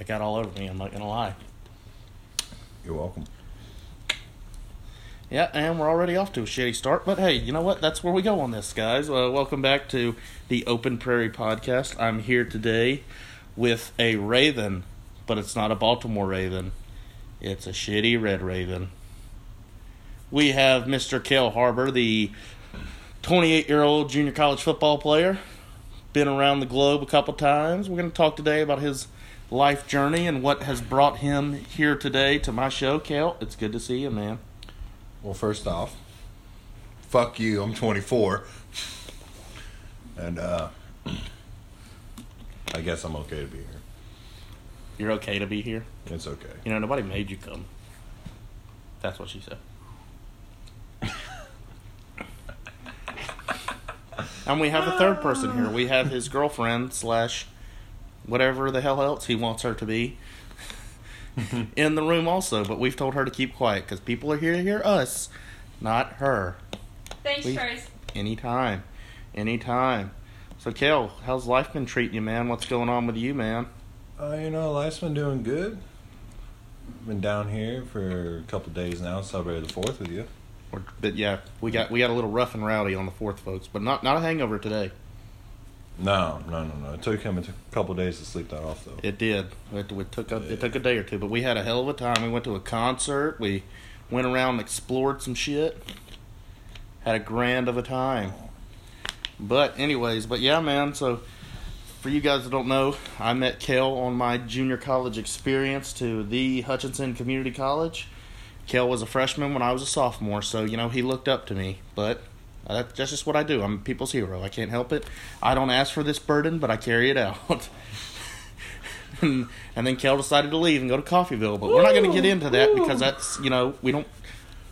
That got all over me. I'm not gonna lie. You're welcome. Yeah, and we're already off to a shitty start. But hey, you know what? That's where we go on this, guys. Uh, welcome back to the Open Prairie Podcast. I'm here today with a Raven, but it's not a Baltimore Raven. It's a shitty Red Raven. We have Mr. Cale Harbour, the 28 year old junior college football player. Been around the globe a couple times. We're going to talk today about his life journey and what has brought him here today to my show. Cale, it's good to see you, man. Well, first off, fuck you. I'm 24, and uh, I guess I'm okay to be here. You're okay to be here. It's okay. You know, nobody made you come. That's what she said. and we have a third person here. We have his girlfriend slash whatever the hell else he wants her to be in the room also. But we've told her to keep quiet because people are here to hear us, not her. Thanks, We- Trace. Anytime, anytime. So, Kel, how's life been treating you, man? What's going on with you, man? Uh, you know, life's been doing good. Been down here for a couple days now, celebrated the fourth with you. Or, but yeah, we got we got a little rough and rowdy on the fourth, folks. But not not a hangover today. No, no, no, no. It took him a t- couple days to sleep that off, though. It did. It, it took a, it took a day or two, but we had a hell of a time. We went to a concert. We went around and explored some shit. Had a grand of a time. But anyways, but yeah, man. So for you guys that don't know, I met Kel on my junior college experience to the Hutchinson Community College. Kel was a freshman when I was a sophomore, so you know he looked up to me. But uh, that- that's just what I do. I'm people's hero. I can't help it. I don't ask for this burden, but I carry it out. and, and then Kel decided to leave and go to Coffeyville, but we're not going to get into that because that's you know we don't.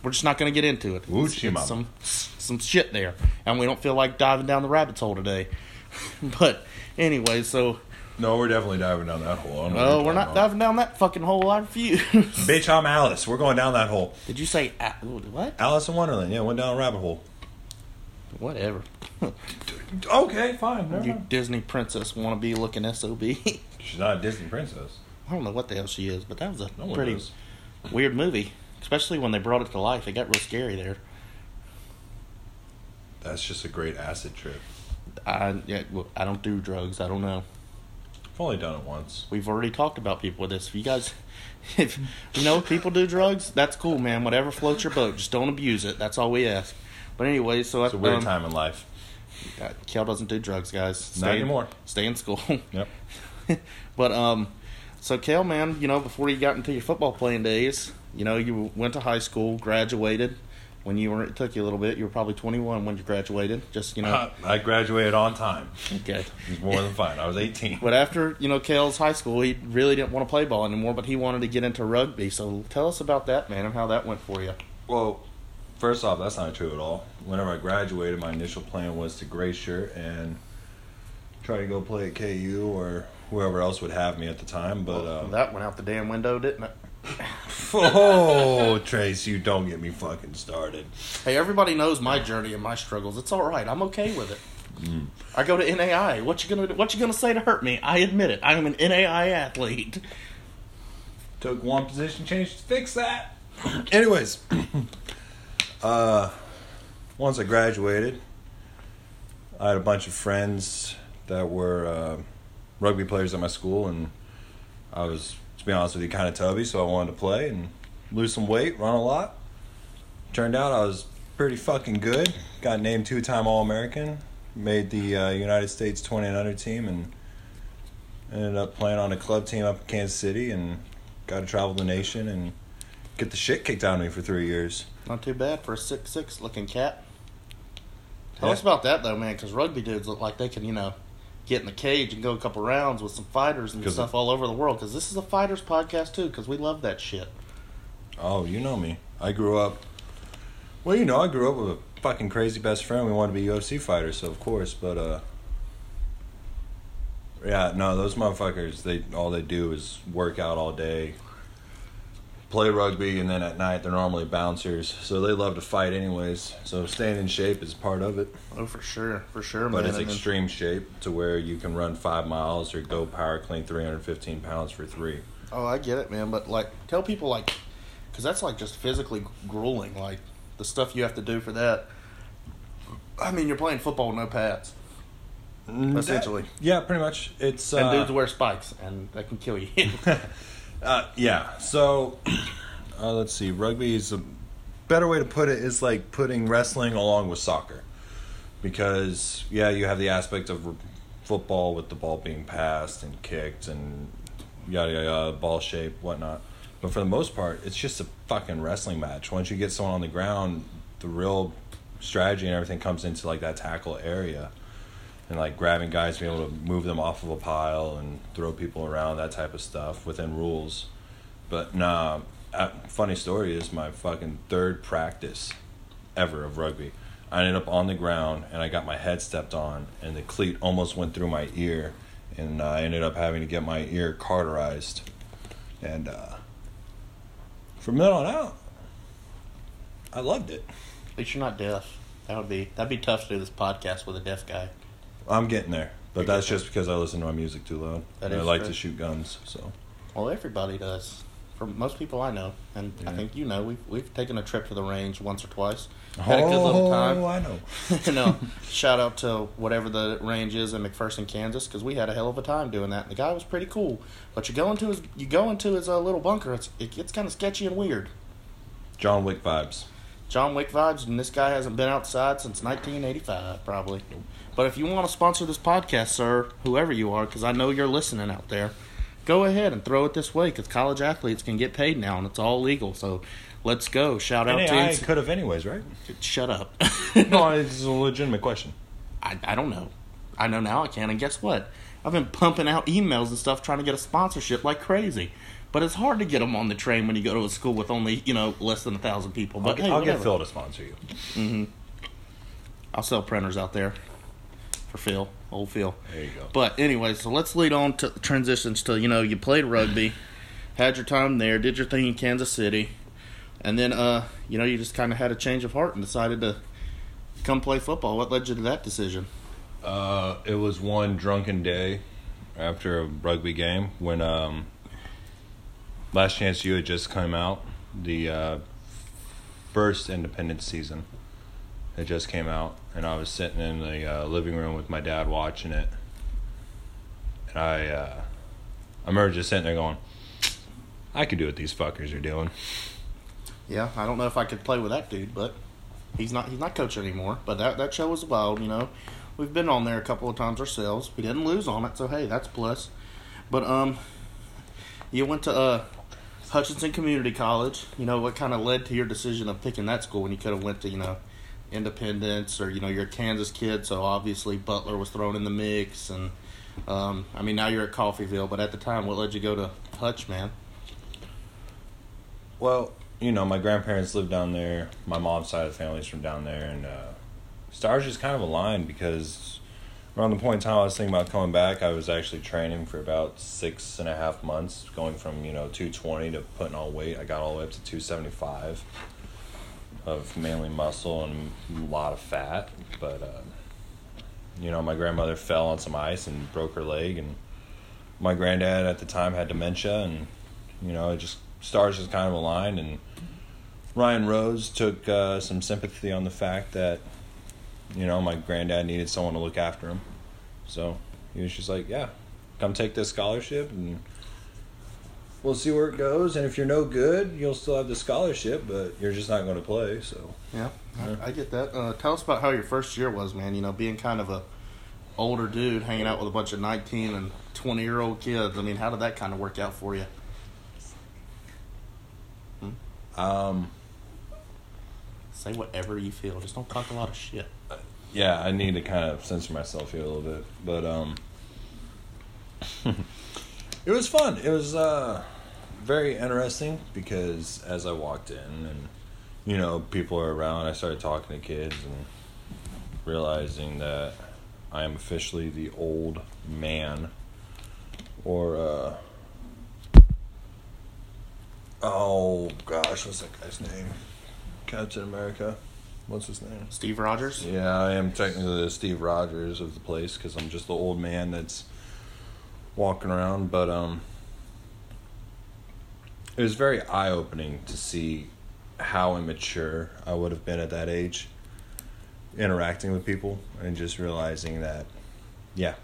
We're just not going to get into it. Ooh, It's- it's some some shit there, and we don't feel like diving down the rabbit's hole today. but anyway, so No, we're definitely diving down that hole. I don't know what well, we're not about. diving down that fucking hole. I refuse. Bitch, I'm Alice. We're going down that hole. Did you say a- what? Alice in Wonderland. Yeah, went down a rabbit hole. Whatever. Okay, fine. Never you mind. Disney princess wanna be looking sob. She's not a Disney princess. I don't know what the hell she is, but that was a No pretty knows. weird movie. Especially when they brought it to life, it got real scary there. That's just a great acid trip. I yeah, well, I don't do drugs. I don't know. I've only done it once. We've already talked about people with this. If you guys, if you know if people do drugs, that's cool, man. Whatever floats your boat, just don't abuse it. That's all we ask. But anyway, so It's a weird um, time in life. Kel doesn't do drugs, guys. Not anymore. Stay in school. Yep. but um, so Kel, man, you know before you got into your football playing days, you know you went to high school, graduated. When you were, it took you a little bit. You were probably 21 when you graduated. Just you know, Uh, I graduated on time. okay. It was more than fine. I was 18. But after you know Cale's high school, he really didn't want to play ball anymore, but he wanted to get into rugby. So tell us about that, man, and how that went for you. Well, first off, that's not true at all. Whenever I graduated, my initial plan was to gray shirt and try to go play at KU or whoever else would have me at the time. But Well, uh, that went out the damn window, didn't it? oh, Trace, you don't get me fucking started. Hey, everybody knows my journey and my struggles. It's all right. I'm okay with it. Mm. I go to NAI. What you gonna What you gonna say to hurt me? I admit it. I am an NAI athlete. Took one position change to fix that. Anyways, uh, once I graduated, I had a bunch of friends that were uh, rugby players at my school, and I was, to be honest with you, kind of tubby, so I wanted to play and lose some weight, run a lot. Turned out I was pretty fucking good. Got named two-time All-American, made the uh, United States 20 and under team, and ended up playing on a club team up in Kansas City, and got to travel the nation and get the shit kicked out of me for three years. Not too bad for a six six looking cat. Tell Yeah. us about that though, man, because rugby dudes look like they can, you know, get in the cage and go a couple rounds with some fighters and stuff all over the world. Because this is a fighters podcast too, because we love that shit. Oh, you know me. I grew up. Well, you know, I grew up with a fucking crazy best friend. We wanted to be UFC fighters, so of course. But uh, yeah, no, those motherfuckers. They all they do is work out all day, play rugby, and then at night they're normally bouncers, so they love to fight anyways. So staying in shape is part of it, Oh, for sure, for sure, man but man. it's And then- extreme shape to where you can run five miles or go power clean 315 pounds for three. Oh, I get it, man. But like, tell people like, because that's like just physically grueling. Like the stuff you have to do for that. I mean, you're playing football with no pads, essentially, Yeah, pretty much. It's and uh, dudes wear spikes, and that can kill you. Uh, yeah. So, uh, let's see. Rugby is a better way to put it is like putting wrestling along with soccer, because yeah, you have the aspect of football with the ball being passed and kicked and yada yada, yada ball shape, whatnot. But for the most part, it's just a fucking wrestling match. Once you get someone on the ground, the real strategy and everything comes into like that tackle area and like grabbing guys, being able to move them off of a pile and throw people around, that type of stuff within rules. But nah, uh, funny story is my fucking third practice ever of rugby. I ended up on the ground and I got my head stepped on, and the cleat almost went through my ear, and I ended up having to get my ear cauterized. And uh, from then on out, I loved it. At least you're not deaf. That would be that'd be tough to do this podcast with a deaf guy. I'm getting there, but that's just because I listen to my music too loud. That and I is like true. to shoot guns, so. Well, everybody does. For most people I know, and I Yeah. think you know, we've we've taken a trip to the range once or twice. Had a good little time. Oh, I know. you know, shout out to whatever the range is in McPherson, Kansas, because we had a hell of a time doing that. The guy was pretty cool, but you go into his you go into his uh, little bunker. It's it gets kind of sketchy and weird. John Wick vibes. John Wick vibes, and this guy hasn't been outside since 1985, probably. But if you want to sponsor this podcast, sir, whoever you are, because I know you're listening out there, go ahead and throw it this way, because college athletes can get paid now, and it's all legal. So let's go. Shout out to I NC could have anyways, right? Shut up. no, it's a legitimate question. I, I don't know. I know now I can, and guess what? I've been pumping out emails and stuff trying to get a sponsorship like crazy. But it's hard to get them on the train when you go to a school with only, you know, less than a thousand people. But I'll, hey, I'll get. Phil to sponsor you. Mm-hmm. I'll sell printers out there for Phil, old Phil. There you go. But anyway, so let's lead on to transitions to you know you played rugby, had your time there, did your thing in Kansas City, and then uh you know you just kind of had a change of heart and decided to come play football. What led you to that decision? Uh, it was one drunken day after a rugby game when um, Last Chance U had just come out. The uh, first independent season it just came out, and I was sitting in the uh, living room with my dad watching it, and I uh, I remember just sitting there going, I could do what these fuckers are doing. Yeah, I don't know if I could play with that dude, but he's not he's not coaching anymore. But that that show was wild, you know. We've been on there a couple of times ourselves. We didn't lose on it, so hey, that's plus. But um, you went to uh Hutchinson Community College. You know what kind of led to your decision of picking that school when you could have went to you know Independence or you know you're a Kansas kid, so obviously Butler was thrown in the mix, and um, I mean now you're at Coffeyville, but at the time, what led you go to Hutch, man? Well, you know, my grandparents lived down there. My mom's side of the family's from down there, and uh, stars just kind of aligned because around the point in time I was thinking about coming back, I was actually training for about six and a half months, going from you know two twenty to putting on weight. I got all the way up to two seventy five of mainly muscle and a lot of fat, but. Uh, you know, my grandmother fell on some ice and broke her leg, and my granddad at the time had dementia, and you know, it just stars just kind of aligned. And Rion Rhoades took uh, some sympathy on the fact that you know my granddad needed someone to look after him, so he was just like, "Yeah, come take this scholarship, and we'll see where it goes. And if you're no good, you'll still have the scholarship, but you're just not going to play." So Yeah, Yeah. I, I get that. Uh, tell us about how your first year was, man. You know, being kind of a older dude, hanging out with a bunch of nineteen and twenty year old kids. I mean, how did that kind of work out for you? um, Say whatever you feel. Just don't talk a lot of shit. Yeah, I need to kind of censor myself here a little bit, but um, it was fun. It was uh, very interesting because as I walked in and you know people are around, I started talking to kids and realizing that I am officially the old man, or uh, Oh gosh, what's that guy's name? Captain America. What's his name? Steve Rogers. Yeah, I am technically the Steve Rogers of the place because I'm just the old man that's walking around. But um, it was very eye opening to see how immature I would have been at that age, interacting with people and just realizing that, yeah,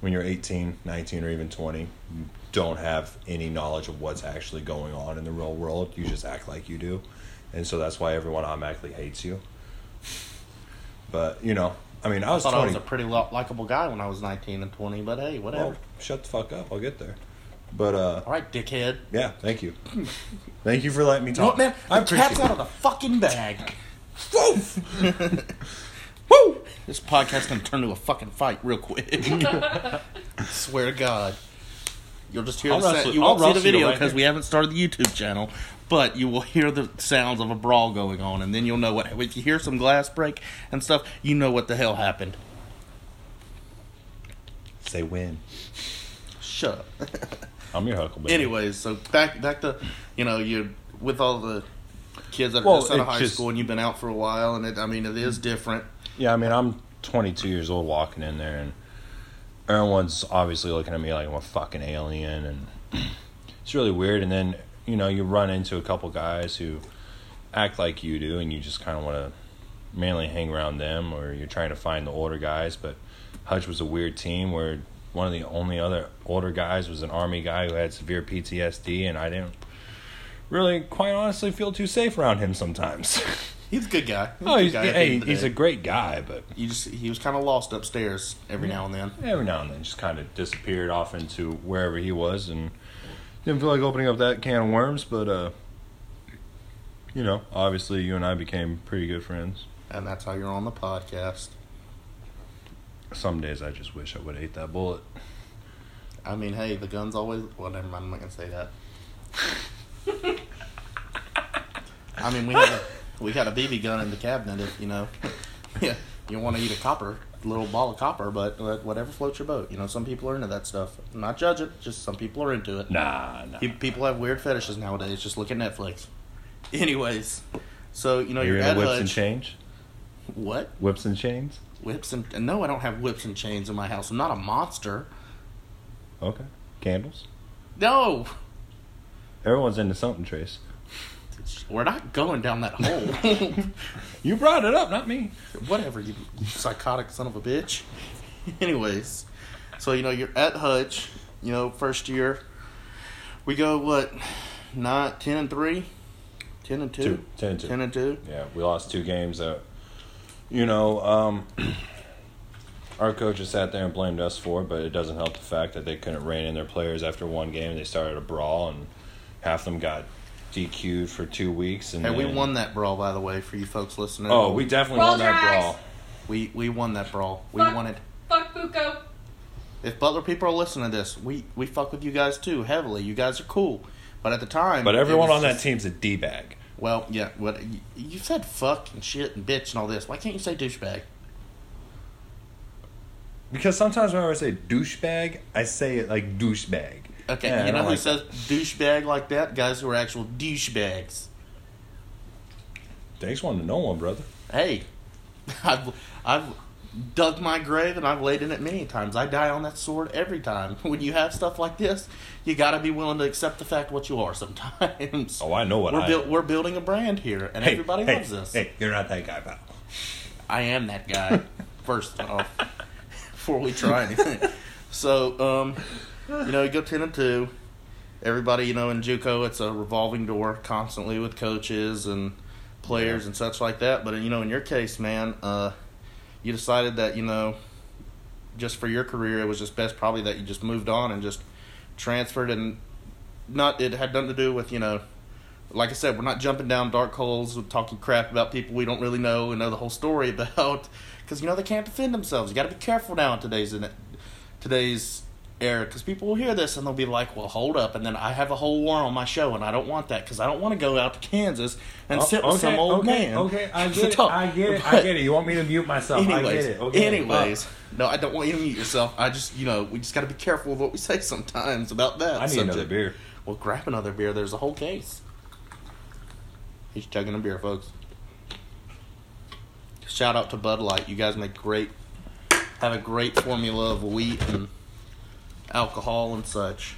when you're 18, 19, or even 20, you don't have any knowledge of what's actually going on in the real world. You just act like you do. And so that's why everyone automatically hates you. But, you know, I mean, I I was thought 20. I was a pretty likable guy when I was 19 and 20, but hey, whatever. well, shut the fuck up. I'll get there. But, uh, All right, dickhead. yeah, thank you. thank you for letting me You know talk. what, man? I The cat's out of the fucking bag. Woof. Woo! This podcast gonna turn to a fucking fight real quick. Swear to God. You'll just hear I'll the wrestle- You won't I'll see the video because we haven't started the YouTube channel, but you will hear the sounds of a brawl going on, and then you'll know what. If you hear some glass break and stuff, you know what the hell happened. Say when. Shut up. I'm your Huckleberry. Anyways, so back back to you know you with all the kids that are Well, just out of high just- school and you've been out for a while, and it, I mean it is different. Yeah, I mean, I'm 22 years old walking in there, and everyone's obviously looking at me like I'm a fucking alien, and it's really weird. And then, you know, you run into a couple guys who act like you do, and you just kind of want to mainly hang around them, or you're trying to find the older guys. But Hutch was a weird team where one of the only other older guys was an army guy who had severe PTSD, and I didn't really, quite honestly, feel too safe around him sometimes. He's a good guy. He's oh, he's, guy hey, end of the he's a great guy, but You just he was kind of lost upstairs every now and then. every now and then just kind of disappeared off into wherever he was and didn't feel like opening up that can of worms but uh you know obviously you and i became pretty good friends And that's how you're on the podcast. some days i just wish i would have ate that bullet I mean, hey, the gun's always. Well, never mind. I'm not gonna say that. I mean, we had a we got a BB gun in the cabinet. If you know, yeah, you want to eat a copper little ball of copper, but whatever floats your boat. You know, some people are into that stuff. I'm not judging. Just some people are into it. nah nah People have weird fetishes nowadays. Just look at Netflix. Anyways, so you know you're you're, at whips Hutch. and chains What whips and chains whips and no, I don't have whips and chains in my house. I'm not a monster. okay candles No, everyone's into something trace we're not going down that hole. you brought it up not me Whatever, you psychotic son of a bitch. Anyways, so you know you're at Hutch. You know, first year, we go what, not ten and three, ten and two, Two. Ten and two. ten and two. Yeah, we lost two games. That you know, um, our coaches sat there and blamed us for, it, but it doesn't help the fact that they couldn't rein in their players after one game. They started a brawl, and half them got DQ'd for two weeks. And Hey, we then- won that brawl by the way for you folks listening. Oh, we definitely Roll won your that eyes. brawl. we we won that brawl. We Fuck. won it. Fuck Buko. If Butler people are listening to this, we we fuck with you guys too heavily. You guys are cool, but at the time, But it everyone was on that just- team's a d bag. Well, yeah. What you, you said? Fuck and shit and bitch and all this. Why can't you say douchebag? Because sometimes when I say douchebag, I say it like douchebag. Okay, Yeah, you know who like says douchebag like that? Guys who are actual douchebags. Thanks one to know one, brother. Hey, I've I've dug my grave and I've laid in it many times. I die on that sword every time. When you have stuff like this, you got to be willing to accept the fact what you are. Sometimes. Oh, I know what we're I am. We're building a brand here, and Hey, everybody hey, loves this. Hey, you're not that guy, pal. I am that guy. First off, before we try anything. So, um, you know, you go ten and two. Everybody, you know, in JUCO, it's a revolving door constantly with coaches and players and such like that. But you know, in your case, man, uh, you decided that you know, just for your career, it was just best probably that you just moved on and just transferred and not. It had nothing to do with you know like I said, we're not jumping down dark holes and talking crap about people we don't really know and know the whole story about because you know they can't defend themselves. You got to be careful now in today's in today's era because people will hear this and they'll be like, "Well, hold up," and then I have a whole war on my show and I don't want that because I don't want to go out to Kansas and oh, sit with some old man. Oh, Okay, I get it. I get it. I get it. You want me to mute myself? Anyways, I get it. Okay. anyways, no, I don't want you to mute yourself. I just, you know, we just got to be careful of what we say sometimes about that. I need subject. another beer. Well, grab another beer. There's a whole case. He's chugging a beer, folks. Shout out to Bud Light. You guys make great, have a great formula of wheat and alcohol and such.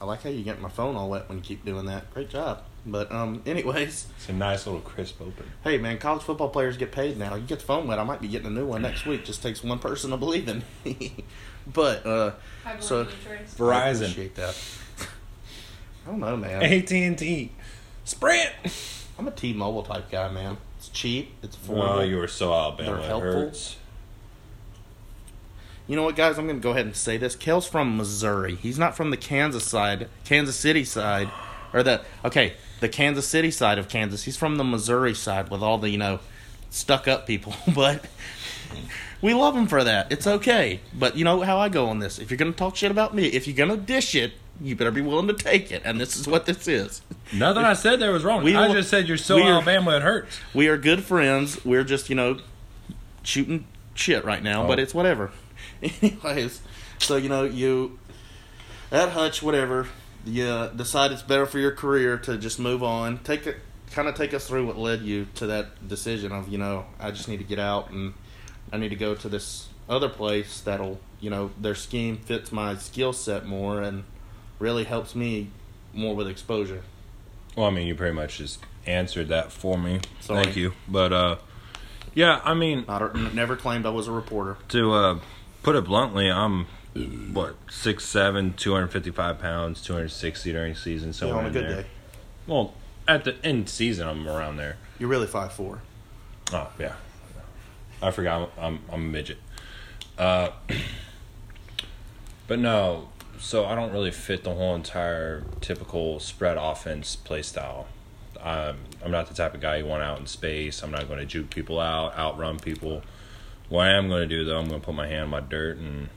I like how you get my phone all wet when you keep doing that. Great job. But um, anyways, It's a nice little crisp open. hey man, college football players get paid now. You get the phone wet, I might be getting a new one next week. Just takes one person to believe in. me. but uh, I So- you, Trace. I Verizon, appreciate that. I don't know, man. AT and T, Sprint. I'm a T-Mobile type guy, man. It's cheap. It's affordable. Oh, you were so Alabama. They're It helpful. hurts. You know what, guys? I'm going to go ahead and say this. Kel's from Missouri. He's not from the Kansas side, Kansas City side, or the okay, the Kansas City side of Kansas. He's from the Missouri side with all the you know stuck up people. but we love him for that. It's okay. But you know how I go on this. If you're going to talk shit about me, if you're going to dish it, you better be willing to take it. And this is what this is. Nothing I said there was wrong. We I just said you're so are- Alabama it hurts. We are good friends. We're just, you know, shooting shit right now, but Oh. it's whatever. Anyways, so you know, you at Hutch, whatever, you uh, decide it's better for your career to just move on. Take it, kind of take us through what led you to that decision of, you know, I just need to get out and I need to go to this other place that'll, you know, their scheme fits my skill set more and really helps me more with exposure. Well, I mean, you pretty much just answered that for me. Sorry. Thank you. But uh, yeah, I mean, I don't- never claimed I was a reporter. to uh, put it bluntly, I'm what six seven, two hundred fifty five pounds, two hundred sixty during season. Yeah, Somewhere on a good there. day. Well, at the end season, I'm around there. You're really five four. Oh yeah, I forgot. I'm I'm, I'm a midget. Uh, but no, so I don't really fit the whole entire typical spread offense play style. I'm I'm not the type of guy you want out in space. I'm not going to juke people out, outrun people. What I am going to do though, I'm going to put my hand in my dirt and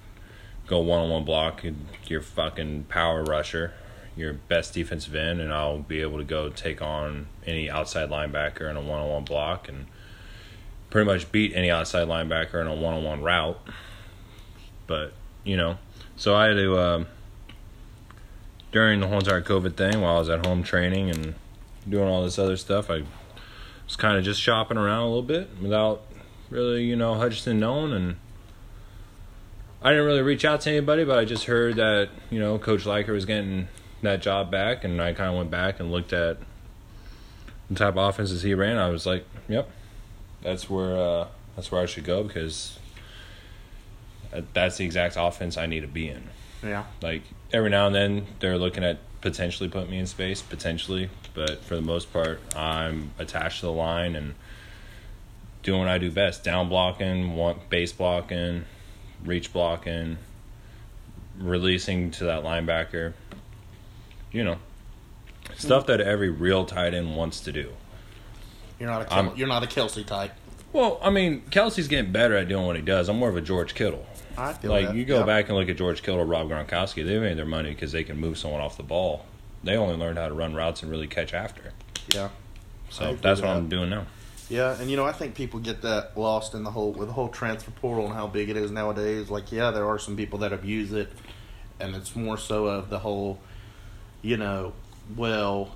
go one on one block your fucking power rusher, your best defensive end, and I'll be able to go take on any outside linebacker in a one on one block and pretty much beat any outside linebacker in a one on one route. But, you know, so I had to, um, during the whole entire COVID thing, while I was at home training and doing all this other stuff, I was kind of just shopping around a little bit without really, you know, Hutchinson known. And I didn't really reach out to anybody, but I just heard that, you know, Coach Leiker was getting that job back. And I kind of went back and looked at the type of offenses he ran. I was like, yep, that's where uh, that's where I should go because that's the exact offense I need to be in. Yeah. Like every now and then they're looking at potentially putting me in space, potentially, but for the most part, I'm attached to the line and doing what I do best: down blocking, want base blocking, reach blocking, releasing to that linebacker. You know, stuff that every real tight end wants to do. You're not a Kel- I'm- you're not a Kelce type. Well, I mean, Kelce's getting better at doing what he does. I'm more of a George Kittle. I feel Like that. you go back and look at George Kittle, Rob Gronkowski. They made their money because they can move someone off the ball. They only learned how to run routes and really catch after. Yeah. So that's what that. I'm doing now. Yeah, and you know I think people get that lost in the whole with the whole transfer portal and how big it is nowadays. Like, yeah, there are some people that abuse it, and it's more so of the whole, you know, well,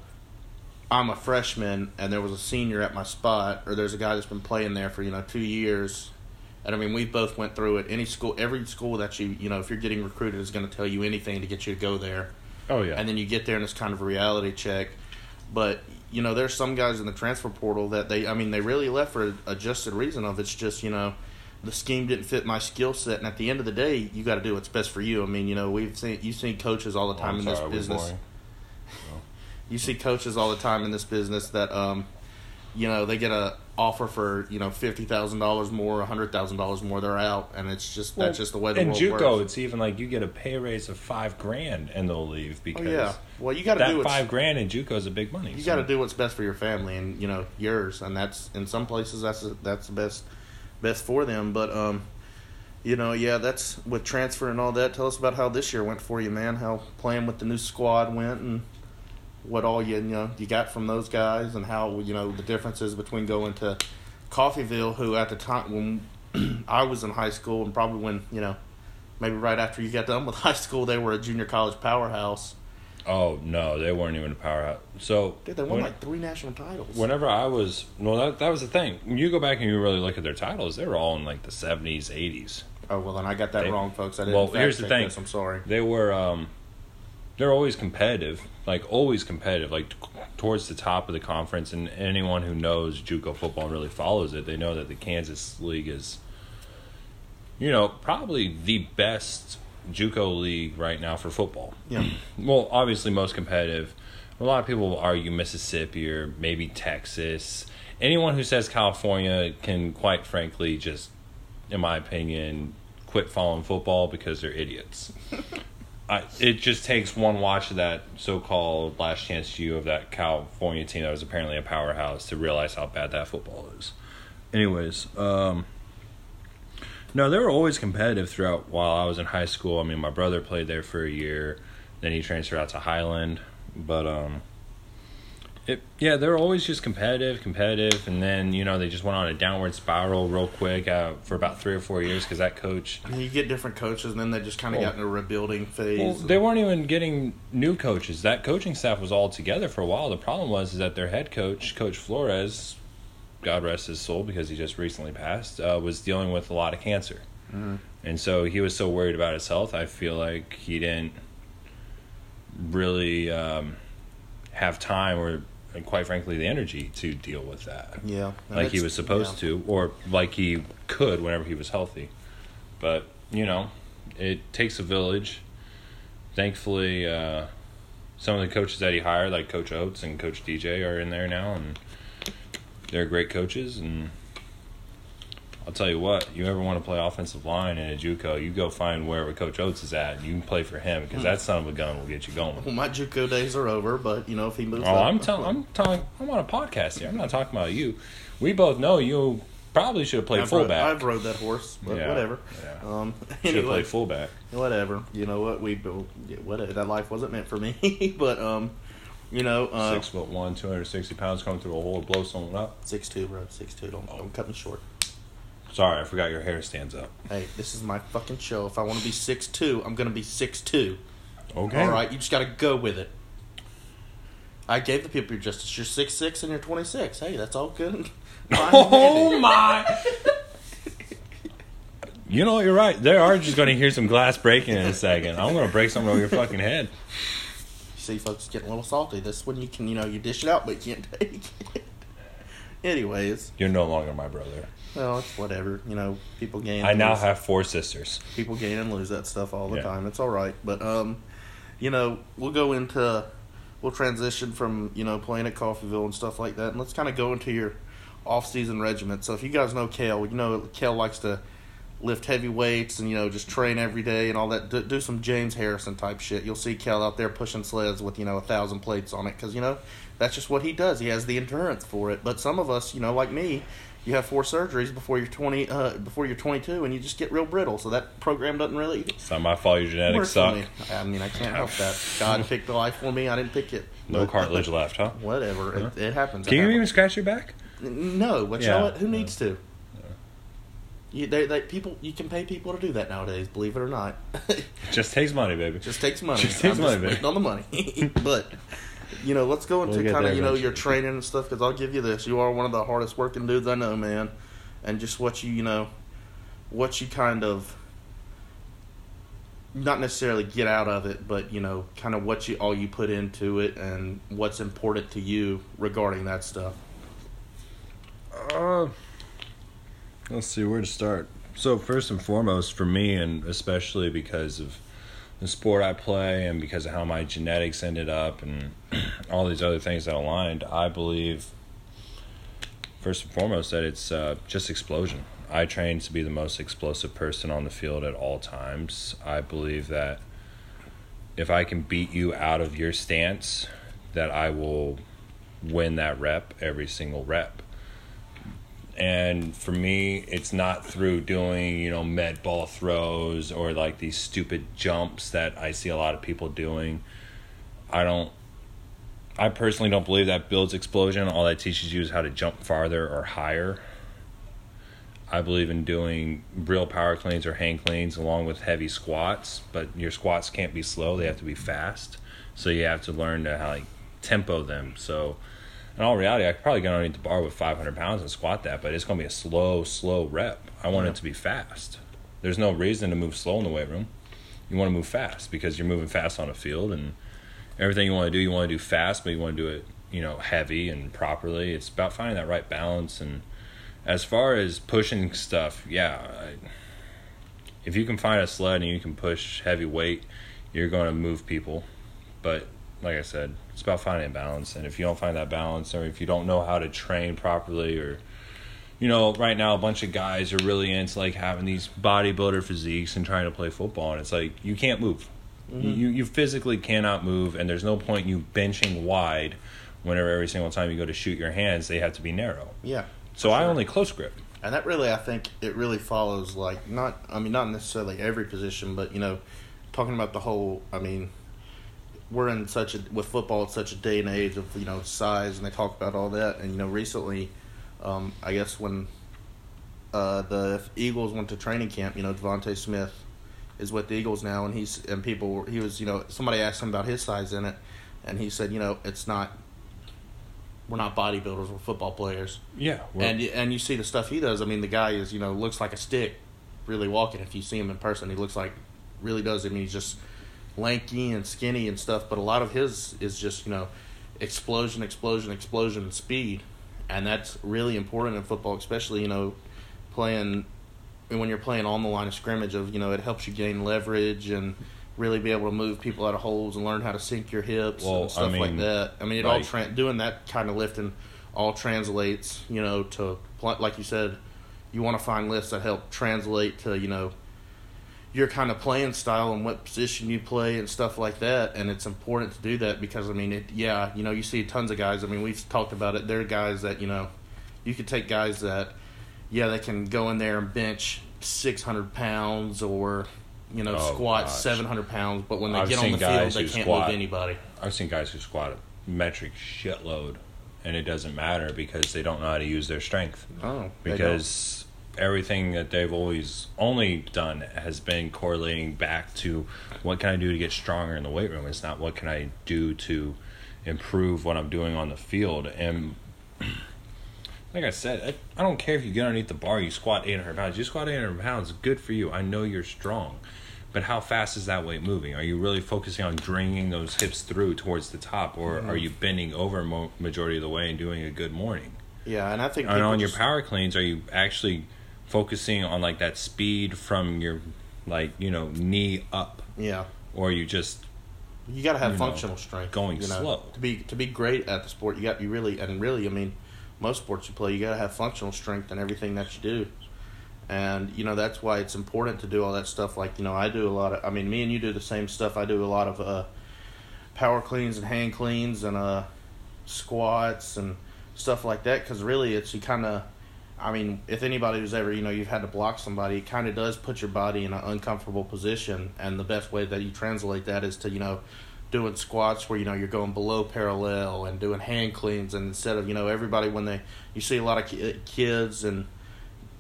I'm a freshman and there was a senior at my spot, or there's a guy that's been playing there for you know two years, and I mean we both went through it. Any school, every school that you you know if you're getting recruited is going to tell you anything to get you to go there Oh yeah. and then you get there and it's kind of a reality check. But you know, there's some guys in the transfer portal that they, I mean, they really left for a adjusted reason of it's just you know, the scheme didn't fit my skill set, and at the end of the day, you got to do what's best for you. I mean, you know, we've seen you've seen coaches all the Oh, time I'm in this business. boring. You see coaches all the time in this business that um, you know, they get a offer for you know fifty thousand dollars more, a hundred thousand dollars more, they're out, and it's just that's just the way the in world JUCO, works. it's even like you get a pay raise of five grand and they'll leave Oh because yeah, well you got to do five grand in JUCO is a big money. You So- got to do what's best for your family and you know yours, and that's in some places that's that's the best best for them. But um, you know, yeah, that's with transfer and all that. Tell us about how this year went for you, man. How playing with the new squad went, and what all you, you know you got from those guys, and how you know the differences between going to Coffeyville, who at the time when I was in high school, and probably when you know maybe right after you got done with high school, they were a junior college powerhouse. Oh no, they weren't even a powerhouse. So Dude, they won when- like three national titles. whenever I was well, that that was the thing. When you go back and you really look at their titles, they were all in like the seventies, eighties. oh well, then I got that They- wrong, folks. I didn't. Well, here's the thing. This. I'm sorry. They were um, they're always competitive, like always competitive, like t- towards the top of the conference. And anyone who knows JUCO football and really follows it, they know that the Kansas League is, you know, probably the best JUCO league right now for football. Yeah. Well, obviously most competitive. A lot of people will argue Mississippi or maybe Texas. Anyone who says California can, quite frankly, just, in my opinion, quit following football because they're idiots. I, it just takes one watch of that so-called last chance U of that California team that was apparently a powerhouse to realize how bad that football is. Anyways, um, no, they were always competitive throughout while I was in high school. I mean, my brother played there for a year, then he transferred out to Highland, but um, it yeah, they're always just competitive, competitive, and then you know they just went on a downward spiral real quick uh, for about three or four years because that coach. And you get different coaches, and then they just kind of Well- got in a rebuilding phase. Well, they weren't even getting new coaches. That coaching staff was all together for a while. The problem was is that their head coach, Coach Flowers, God rest his soul because he just recently passed, uh, was dealing with a lot of cancer, Mhm. and so he was so worried about his health. I feel like he didn't really um, have time or, and quite frankly, the energy to deal with that yeah, like he was supposed yeah. to, or like he could whenever he was healthy. But you know, it takes a village. Thankfully, uh, some of the coaches that he hired, like Coach Oates and Coach DJ, are in there now, and they're great coaches. And I'll tell you what, you ever want to play offensive line in a JUCO, you go find wherever Coach Oates is at, and you can play for him because that son of a gun will get you going. Well, my JUCO days are over, but you know if he moves. Oh, up, I'm telling. I'm telling. I'm on a podcast here. I'm not talking about you. We both know you probably should have played I've rode, fullback. I've rode that horse, but Yeah, whatever. yeah. Um, should have played fullback. whatever. You know what? We yeah, whatever. That life wasn't meant for me. but um, you know, uh, Six foot one, two hundred sixty pounds, coming through a hole blow someone up. six two, bro. Six two. Don't don't cut me short. Sorry, I forgot your hair stands up. Hey, this is my fucking show. If I want to be six two, I'm gonna be six two. Okay. All right, you just got to go with it. I gave the people your justice. You're six six and you're twenty six. Hey, that's all good. and fine and Oh my! You know what you're right. They are just going to hear some glass breaking in a second. I'm going to break something over your fucking head. See, folks, it's getting a little salty. This one you can, you know, you dish it out, but you can't take it. Anyways, You're no longer my brother. Well, it's whatever. You know, people gain. I now lose. have four sisters. people gain and lose that stuff all the Yeah. time. It's all right, but um, you know, we'll go into, we'll transition from you know playing at Coffeyville and stuff like that, and let's kind of go into your off-season regiment. So if you guys know Cale, you know Cale likes to lift heavy weights and you know just train every day and all that. Do, do some James Harrison type shit. You'll see Kel out there pushing sleds with you know a thousand plates on it because you know that's just what he does. He has the endurance for it. But some of us, you know, like me, you have four surgeries before you're twenty, uh, before you're twenty two, and you just get real brittle. So that program doesn't really It's not my fault. Your genetics suck. me. I mean, I can't help that. God picked the life for me. I didn't pick it. No But- cartilage left, huh? Whatever. It, it happens. It Can you happens. even scratch your back? No, but you know what? Who needs to? You, they, they, people, you can pay people to do that nowadays. Believe it or not, It just takes money, baby. just takes money. Just takes I'm money, just baby. on the money. but you know, let's go into We'll kind of you know your training and stuff. Because I'll give you this: you are one of the hardest working dudes I know, man. And just what you you know, what you kind of not necessarily get out of it, but you know, kind of what you all you put into it and what's important to you regarding that stuff. Uh, let's see where to start. So first and foremost, for me, and especially because of the sport I play, and because of how my genetics ended up, and all these other things that aligned, I believe first and foremost that it's uh, just explosion. I train to be the most explosive person on the field at all times. I believe that if I can beat you out of your stance, that I will win that rep every single rep. And for me, it's not through doing, you know, med ball throws or like these stupid jumps that I see a lot of people doing. I don't, I personally don't believe that builds explosion. All that teaches you is how to jump farther or higher. I believe in doing real power cleans or hang cleans along with heavy squats, but your squats can't be slow; they have to be fast. So you have to learn to how like tempo them. So in all reality, I could probably get underneath the bar with 500 pounds and squat that, but it's going to be a slow, slow rep. I want Yeah. it to be fast. There's no reason to move slow in the weight room. You want to move fast because you're moving fast on a field, and everything you want to do, you want to do fast, but you want to do it, you know, heavy and properly. It's about finding that right balance. And as far as pushing stuff, yeah, I, if you can find a sled and you can push heavy weight, you're going to move people. But like I said, it's about finding a balance. And if you don't find that balance, or if you don't know how to train properly, or you know, right now a bunch of guys are really into like having these bodybuilder physiques and trying to play football, and it's like you can't move. Mm-hmm. You you physically cannot move, and there's no point in you benching wide. Whenever every single time you go to shoot your hands, they have to be narrow. Yeah. So I only close grip. And that really, I think, it really follows like not. I mean, not necessarily every position, but you know, talking about the whole. I mean, we're in such a with football, it's such a day and age of you know size, and they talk about all that. And you know, recently, um, I guess when uh, the Eagles went to training camp, you know, DeVonta Smith is with the Eagles now, and he's and people he was you know somebody asked him about his size in it, and he said you know it's not. We're not bodybuilders. We're football players Yeah, and and you see the stuff he does. I mean, the guy is you know looks like a stick, really walking. If you see him in person, he looks like really does. I mean, he's just lanky and skinny and stuff. But a lot of his is just you know explosion, explosion, explosion, speed, and that's really important in football, especially you know playing and when you're playing on the line of scrimmage. Of you know, it helps you gain leverage and really be able to move people out of holes and learn how to sink your hips Well, and stuff like mean, that. I mean, it all like- tra- doing that kind of lifting all translates, you know, to like you said, you want to find lifts that help translate to you know your kind of playing style and what position you play and stuff like that. And it's important to do that because I mean, it yeah, you know, you see tons of guys. I mean, we've talked about it. There are guys that you know, you could take guys that yeah, they can go in there and bench six hundred pounds or you know Oh, squat gosh. seven hundred pounds, but when they I've get on the field, they can't squat- move anybody. I've seen guys who squat a metric shitload, and it doesn't matter because they don't know how to use their strength. Oh. Because everything that they've always only done has been correlating back to what can I do to get stronger in the weight room. It's not what can I do to improve what I'm doing on the field. And like I said, I, I don't care if you get underneath the bar, you squat 800 pounds. You squat 800 pounds, good for you. I know you're strong. But how fast is that weight moving? Are you really focusing on bringing those hips through towards the top, or mm-hmm. are you bending over mo- majority of the way and doing a good morning? yeah, and I think And on your power cleans, are you actually focusing on like that speed from your like you know knee up, yeah. or you just You got to have you know, functional strength. going you know, slow. to be to be great at the sport. You got you really and really. I mean, most sports you play, you got to have functional strength in everything that you do. And you know that's why it's important to do all that stuff. Like you know, I do a lot of. I mean, me and you do the same stuff. I do a lot of uh, power cleans and hang cleans and uh, squats and stuff like that. Because really, it's you kind of. I mean, if anybody who's ever, you know, you've had to block somebody, it kind of does put your body in an uncomfortable position. And the best way that you translate that is to, you know, doing squats where, you know, you're going below parallel and doing hang cleans. And instead of, you know, everybody when they, you see a lot of kids and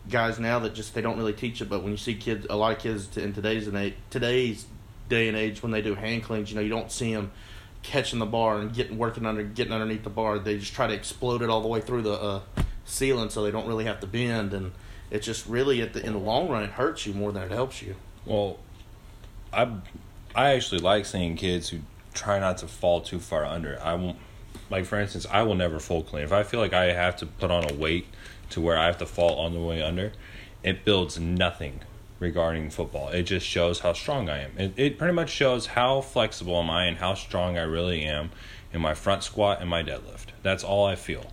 guys now that just, they don't really teach it. But when you see kids, a lot of kids in today's age, today's day and age, when they do hang cleans, you know, you don't see them catching the bar and getting working under getting underneath the bar. They just try to explode it all the way through the uh, ceiling, so they don't really have to bend. And it just really, at the, in the long run, it hurts you more than it helps you. well? I I actually like seeing kids who try not to fall too far under. I won't like for instance, I will never full clean. If I feel like I have to put on a weight to where I have to fall on the way under, it builds nothing regarding football. It just shows how strong I am. It, it pretty much shows how flexible am I and how strong I really am in my front squat and my deadlift. That's all I feel.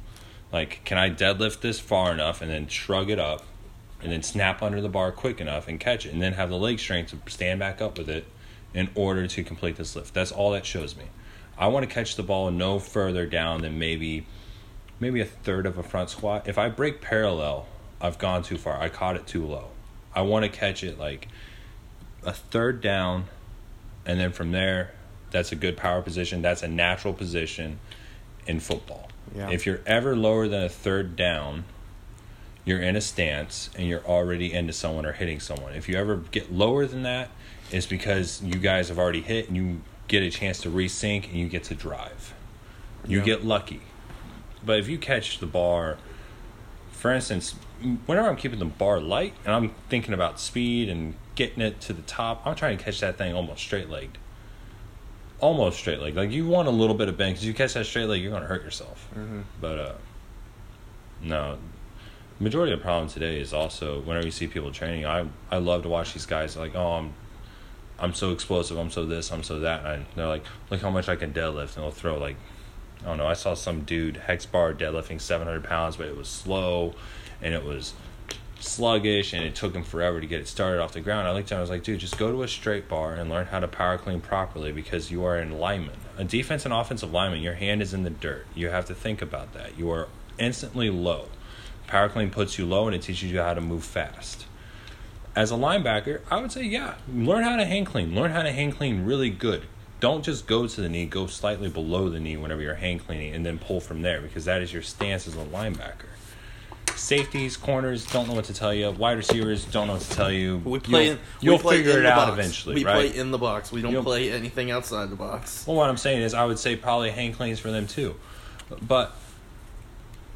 Like, can I deadlift this far enough and then shrug it up and then snap under the bar quick enough and catch it and then have the leg strength to stand back up with it in order to complete this lift. That's all that shows me. I want to catch the ball no further down than maybe maybe a third of a front squat. If I break parallel, I've gone too far. I caught it too low. I want to catch it like a third down and then from there that's a good power position. That's a natural position in football. Yeah. If you're ever lower than a third down, you're in a stance and you're already into someone or hitting someone. If you ever get lower than that, it's because you guys have already hit and you get a chance to resync and you get to drive. You Yeah. get lucky. But if you catch the bar, for instance, whenever I'm keeping the bar light and I'm thinking about speed and getting it to the top, I'm trying to catch that thing almost straight legged. Almost straight legged. Like you want a little bit of bend because you catch that straight leg, you're going to hurt yourself. Mhm. But uh, no, majority of the problem today is also whenever you see people training, I I love to watch these guys like oh I'm I'm so explosive, I'm so this, I'm so that, and they're like look how much I can deadlift, and they'll throw like I don't know. I saw some dude hex bar deadlifting 700 pounds, but it was slow, and it was sluggish, and it took him forever to get it started off the ground. I looked at him, I was like, dude, just go to a straight bar and learn how to power clean properly because you are in lineman. A defense and offensive lineman, your hand is in the dirt. You have to think about that. You are instantly low. Power clean puts you low, and it teaches you how to move fast. As a linebacker, I would say, yeah, learn how to hang clean. Learn how to hang clean really good. Don't just go to the knee, go slightly below the knee whenever you're hang cleaning and then pull from there because that is your stance as a linebacker. Safeties, corners don't know what to tell you. Wide receivers don't know what to tell you. We play. You'll, in, you'll play figure it out box. eventually, We right? play in the box. We don't You'll- play anything outside the box. Well, what I'm saying is, I would say probably hang cleans for them too. But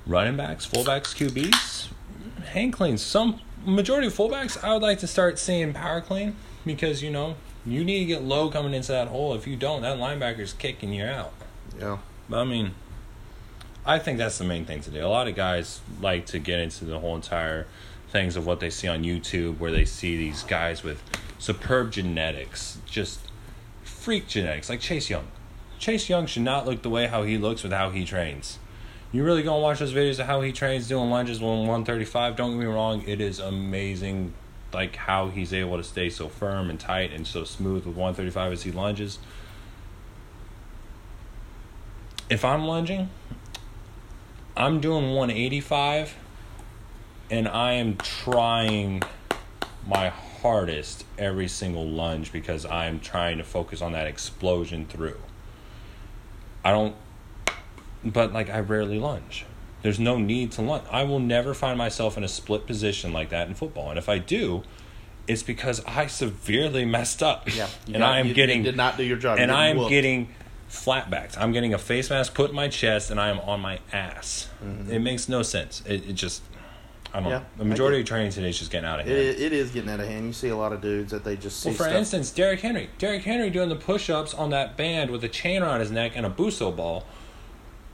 running backs, fullbacks, QBs, hang cleans. Some majority of fullbacks, I would like to start seeing power clean because you know you need to get low coming into that hole. If you don't, that linebacker's kicking you out. Yeah. But I mean, I think that's the main thing today. A lot of guys like to get into the whole entire things of what they see on YouTube, where they see these guys with superb genetics, just freak genetics, like Chase Young. Chase Young should not look the way how he looks with how he trains. You really gonna watch those videos of how he trains doing lunges on 135? Don't get me wrong, it is amazing, like how he's able to stay so firm and tight and so smooth with 135 as he lunges. If I'm lunging, I'm doing 185 and I am trying my hardest every single lunge because I'm trying to focus on that explosion through. I don't, but like I rarely lunge. There's no need to lunge. I will never find myself in a split position like that in football. And if I do, it's because I severely messed up. Yeah. And got- I am you- you getting did not do your job. and I am whooped. Getting flatbacks. I'm getting a face mask put in my chest, and I am on my ass. It makes no sense. It, it just, I don't Mm-hmm. Yeah, know. The majority of training today is just getting out of It, hand. it is getting out of hand. You see a lot of dudes that they just see well, for stuff. instance, Derrick Henry. Derrick Henry doing the push-ups on that band with a chain around his neck and a BOSU ball.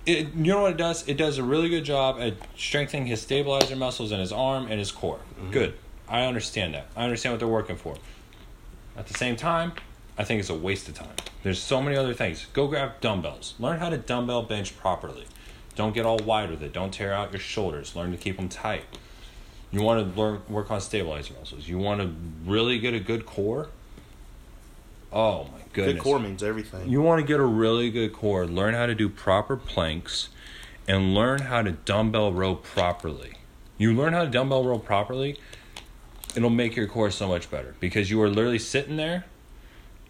It, you know what it does? It does a really good job at strengthening his stabilizer muscles in his arm and his core. Mm-hmm. Good. I understand that. I understand what they're working for. At the same time, I think it's a waste of time. There's so many other things. Go grab dumbbells. Learn how to dumbbell bench properly. Don't get all wide with it. Don't tear out your shoulders. Learn to keep them tight. You want to learn work on stabilizer muscles. You want to really get a good core. Oh my goodness! Good core means everything. You want to get a really good core, learn how to do proper planks, and learn how to dumbbell row properly. You learn how to dumbbell row properly, it'll make your core so much better because you are literally sitting there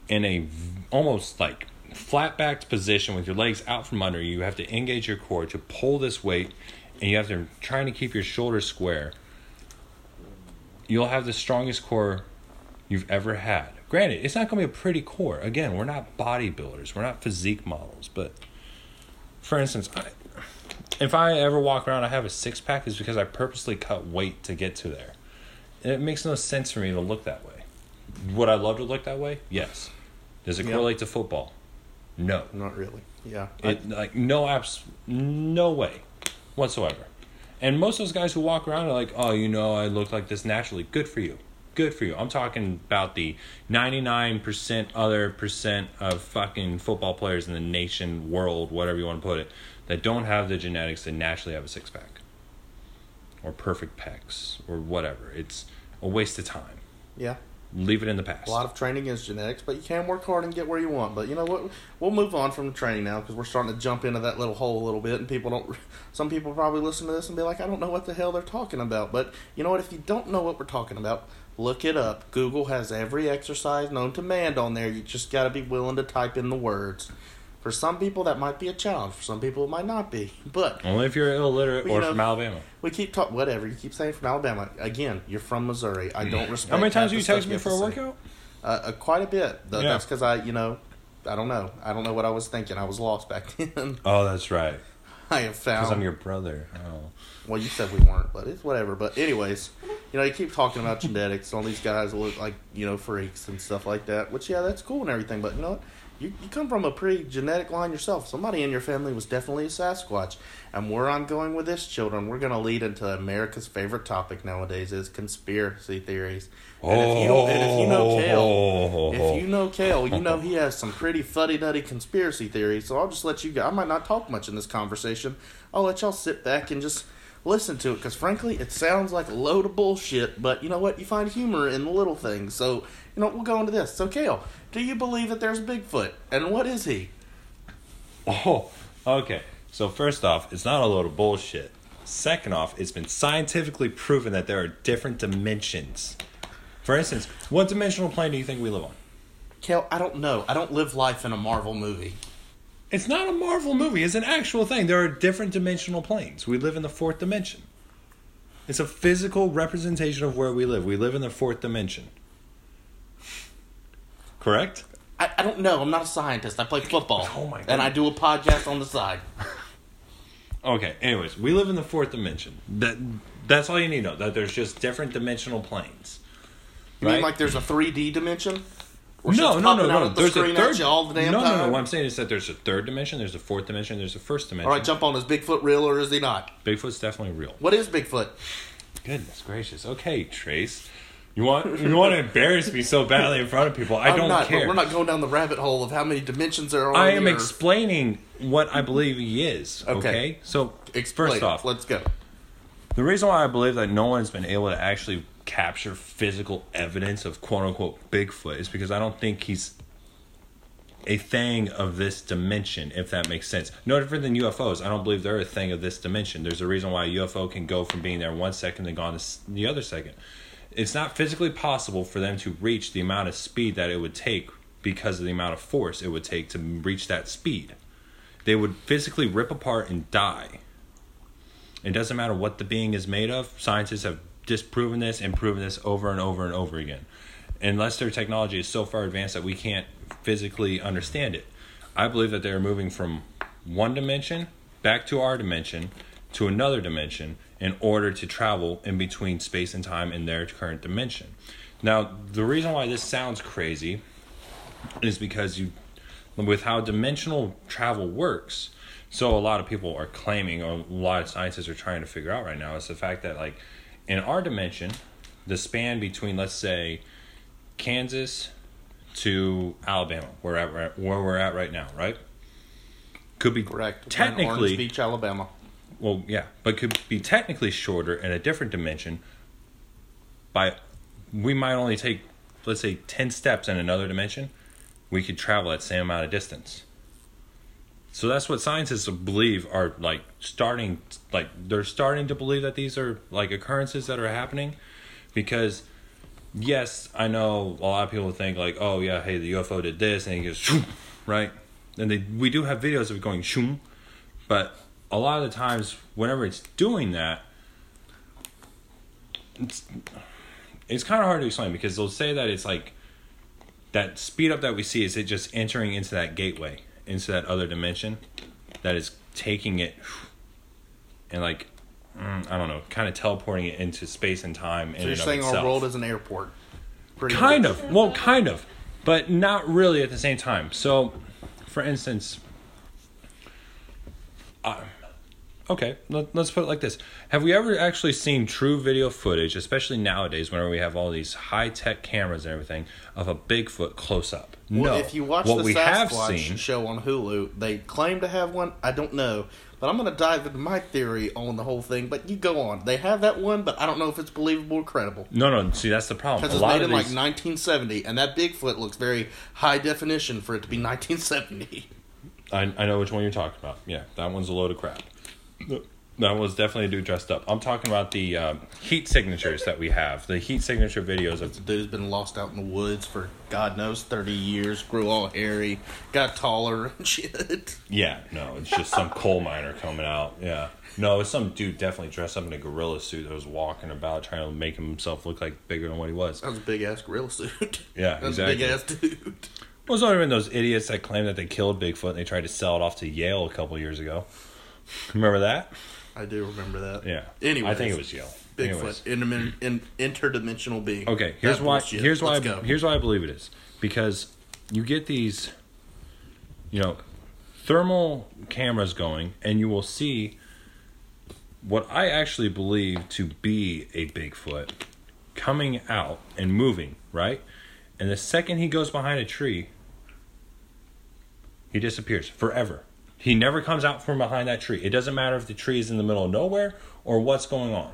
in a almost like flat backed position with your legs out from under you. You have to engage your core to pull this weight, and you have to trying to keep your shoulders square. You'll have the strongest core you've ever had. Granted, it's not going to be a pretty core. Again, we're not bodybuilders, we're not physique models. But for instance, I, if I ever walk around, I have a six pack, is because I purposely cut weight to get to there. It makes no sense for me to look that way. Would I love to look that way? Yes. Does it Yeah. correlate to football? No. Not really. Yeah. It like no apps, no way, whatsoever. And most of those guys who walk around are like, oh, you know, I look like this naturally. Good for you. Good for you. I'm talking about the 99% other percent of fucking football players in the nation, world, whatever you want to put it, that don't have the genetics that naturally have a six pack or perfect pecs or whatever. It's a waste of time. yeah. Leave it in the past. A lot of training is genetics, but you can work hard and get where you want. But you know what? We'll move on from the training now because we're starting to jump into that little hole a little bit, and people don't. Some people probably listen to this and be like, "I don't know what the hell they're talking about." But you know what? If you don't know what we're talking about, look it up. Google has every exercise known to man on there. You just got to be willing to type in the words. For some people, that might be a challenge. For some people, it might not be. But Only if you're illiterate or know- from Alabama. we keep talking. Whatever you keep saying from Alabama. Again, you're from Missouri. I don't respect. How many times do you text me for a workout? Uh, uh, quite a bit. Yeah. That's because I, you know, I don't know. I don't know what I was thinking. I was lost back then. Oh, that's right. I have Because found. I'm your brother. Oh. Well, you said we weren't, but it's whatever. But anyways, you know, you keep talking about genetics. All these guys look like you know freaks and stuff like that. Which yeah, that's cool and everything. But you know what? You you come from a pretty genetic line yourself. Somebody in your family was definitely a Sasquatch. And where I'm going with this, children, we're gonna lead into America's favorite topic nowadays is conspiracy theories. And if you and if you know Cale, if you know Cale, you know he has some pretty fuddy duddy conspiracy theories. So I'll just let you go. I might not talk much in this conversation. I'll let y'all sit back and just listen to it because frankly, it sounds like a load of bullshit. But you know what? You find humor in the little things. So you know we'll go into this. So Cale, do you believe that there's Bigfoot? And what is he? Oh, okay. So first off, it's not a load of bullshit. Second off, it's been scientifically proven that there are different dimensions. For instance, what dimensional plane do you think we live on? Cale, I don't know. I don't live life in a Marvel movie. It's not a Marvel movie. It's an actual thing. There are different dimensional planes. We live in the fourth dimension. It's a physical representation of where we live. We live in the fourth dimension. Correct? I, I don't know. I'm not a scientist. I play football. Oh my God. And I do a podcast on the side. Okay. Anyways, we live in the fourth dimension. That that's all you need to know. That there's just different dimensional planes. You mean like there's a 3D dimension? Where No, no, no, no. the There's a third. all the damn no, no, no. What I'm saying is that there's a third dimension. There's a fourth dimension. There's a first dimension. All right, jump on. Is Bigfoot real or is he not? Bigfoot's definitely real. What is Bigfoot? Goodness gracious. Okay, Trace. You want you want to embarrass me so badly in front of people? I I'm don't not, care. We're not going down the rabbit hole of how many dimensions there are. I am Earth. explaining what I believe he is. Okay. Okay. So Explain first off, let's go. the reason why I believe that no one's been able to actually capture physical evidence of quote unquote Bigfoot is because I don't think he's a thing of this dimension, if that makes sense. No different than UFOs. I don't believe they're a thing of this dimension. There's a reason why a UFO can go from being there one second and gone to the other second. It's not physically possible for them to reach the amount of speed that it would take because of the amount of force it would take to reach that speed. They would physically rip apart and die. It doesn't matter what the being is made of. Scientists have disproven this and proven this over and over and over again. Unless their technology is so far advanced that we can't physically understand it. I believe that they're moving from one dimension back to our dimension to another dimension in order to travel in between space and time in their current dimension. Now, the reason why this sounds crazy is because you with how dimensional travel works so a lot of people are claiming or a lot of scientists are trying to figure out right now is the fact that like in our dimension the span between let's say kansas to alabama where at where we're at right now right could be Correct. Technically Orange Beach, Alabama. well, yeah, but could be technically shorter in a different dimension. By we might only take, let's say, ten steps in another dimension, we could travel that same amount of distance. So that's what scientists believe are like starting, like they're starting to believe that these are like occurrences that are happening, because yes, I know a lot of people think like, oh yeah, hey, the UFO did this, and he goes, shoom, right? And they we do have videos of it going shoom, but a lot of the times, whenever it's doing that, it's it's kind of hard to explain because they'll say that it's like that speed up that we see is it just entering into that gateway into that other dimension that is taking it and like mm, I don't know, kind of teleporting it into space and time. in you're saying our world is an airport? Kind much. of. Well, kind of. But not really at the same time. So, for instance, uh, okay, let, let's put it like this. Have we ever actually seen true video footage, especially nowadays whenever we have all these high tech cameras and everything, of a Bigfoot close up? Well, no. if you watch what the we have Sasquatch seen, show on Hulu, they claim to have one. I don't know, but I'm going to dive into my theory on the whole thing. But you go on. They have that one, but I don't know if it's believable or credible. no, no, see, that's the problem. Because it's lot made of in like 1970, and that Bigfoot looks very high definition for it to be 1970. I, I know which one you're talking about. Yeah, that one's a load of crap. That was definitely a dude dressed up. I'm talking about the um, heat signatures that we have. The heat signature videos of The dude's been lost out in the woods for God knows thirty years. Grew all hairy, got taller and shit. Yeah, no, it's just some coal miner coming out. Yeah. No, it's some dude definitely dressed up in a gorilla suit that was walking about trying to make himself look like bigger than what he was. That was a big ass gorilla suit. Yeah, that was exactly. a big ass dude. Well, it's not even those idiots that claim that they killed Bigfoot and they tried to sell it off to Yale a couple years ago. Remember that? I do remember that. Yeah. Anyway, I think it was Yale. Bigfoot, intermin- in, interdimensional being. Okay, here's That why. bullshit. Here's why. Let's I, go. here's why I believe it is because you get these, you know, thermal cameras going, and you will see what I actually believe to be a Bigfoot coming out and moving. Right, and the second he goes behind a tree, he disappears forever. He never comes out from behind that tree. It doesn't matter if the tree is in the middle of nowhere or what's going on,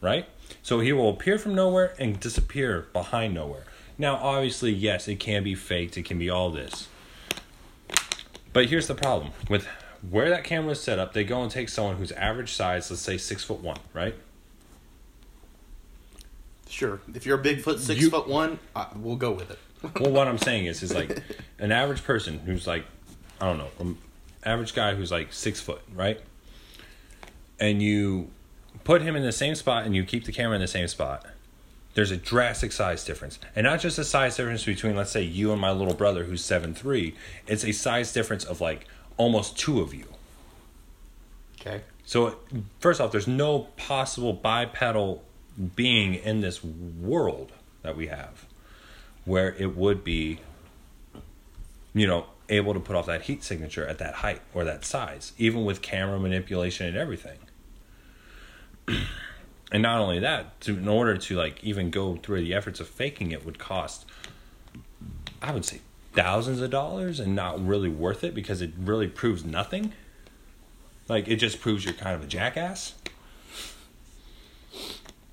right? So he will appear from nowhere and disappear behind nowhere. Now, obviously, yes, it can be faked, it can be all this. But here's the problem with where that camera is set up, they go and take someone who's average size, let's say six foot one, right? Sure. If you're a Bigfoot, six You- foot one, I, we'll go with it. well, what I'm saying is, is like an average person who's like, I don't know, an average guy who's like six foot, right? And you put him in the same spot and you keep the camera in the same spot. There's a drastic size difference, and not just a size difference between, let's say, you and my little brother who's seven three. It's a size difference of like almost two of you. Okay. So first off, there's no possible bipedal being in this world that we have where it would be, you know, able to put off that heat signature at that height or that size, even with camera manipulation and everything. and not only that, to, in order to like even go through the efforts of faking it would cost, I would say, thousands of dollars and not really worth it because it really proves nothing. Like it just proves you're kind of a jackass.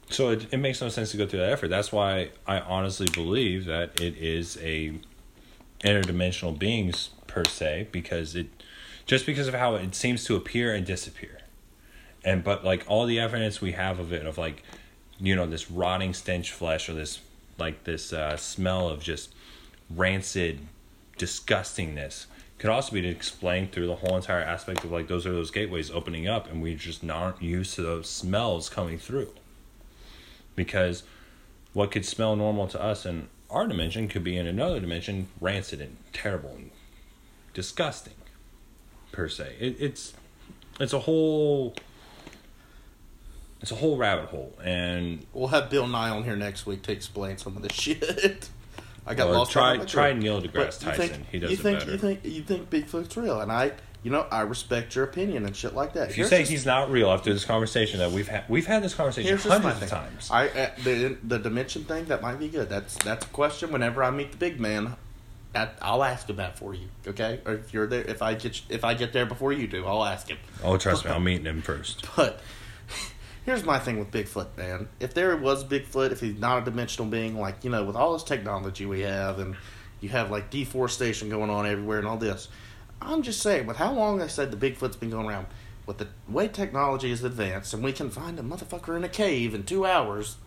So it, it makes no sense to go through that effort. That's why I honestly believe that it is a interdimensional beings per se because it just because of how it seems to appear and disappear. And but like all the evidence we have of it of like you know this rotting stench flesh or this like this uh, smell of just rancid disgustingness could also be explained through the whole entire aspect of like those are those gateways opening up and we just aren't used to those smells coming through because what could smell normal to us in our dimension could be in another dimension rancid and terrible and disgusting per se it, it's it's a whole it's a whole rabbit hole and We'll have Bill Nye on here next week to explain some of this shit. I got Or lost. try- try. Neil deGrasse you think- Tyson. He does you think, better. You think you think Bigfoot's real, and I, you know, I respect your opinion and shit like that. if you Here's say just- he's not real after this conversation that we've had we've had this conversation hundreds of times I uh, the the dimension thing that might be good. That's that's a question. Whenever I meet the big man, at, I'll ask him that for you. Okay, or if you're there, if I get if I get there before you do, I'll ask him. oh trust me i'm meeting him first But here's my thing with Bigfoot, man. If there was Bigfoot, if he's not a dimensional being, like you know, with all this technology we have, and you have like deforestation going on everywhere and all this, I'm just saying, with how long I said the Bigfoot's been going around, with the way technology is advanced, and we can find a motherfucker in a cave in two hours,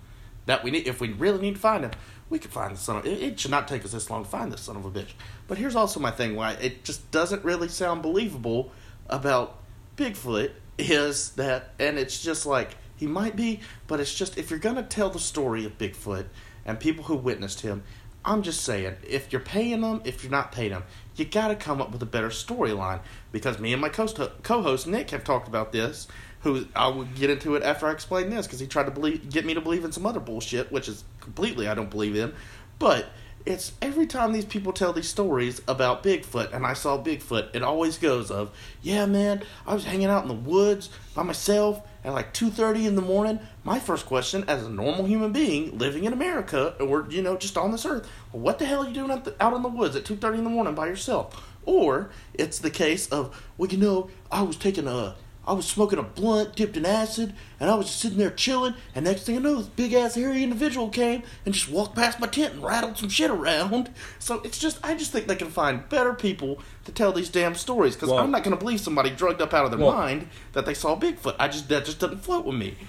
that we need, if we really need to find him, we could find the son of. It, it should not take us this long to find this son of a bitch. But here's also my thing: why it just doesn't really sound believable about Bigfoot is that, and it's just like he might be, but it's just if you're gonna tell the story of Bigfoot and people who witnessed him, I'm just saying if you're paying them, if you're not paying them, you got to come up with a better storyline because me and my co- co-host Nick have talked about this. Who I will get into it after I explain this because he tried to believe, get me to believe in some other bullshit, which is completely I don't believe in. But it's every time these people tell these stories about Bigfoot and I saw Bigfoot, it always goes of, yeah, man, I was hanging out in the woods by myself at like two thirty in the morning. My first question, as a normal human being living in America or you know just on this earth, what the hell are you doing out, the, out in the woods at two thirty in the morning by yourself? Or it's the case of, well, you know, I was taking a I was smoking a blunt dipped in acid, and I was just sitting there chilling. And next thing I know, this big ass hairy individual came and just walked past my tent and rattled some shit around. So it's just, I just think they can find better people to tell these damn stories. Because Well- I'm not going to believe somebody drugged up out of their Well- mind that they saw Bigfoot. I just that just doesn't float with me.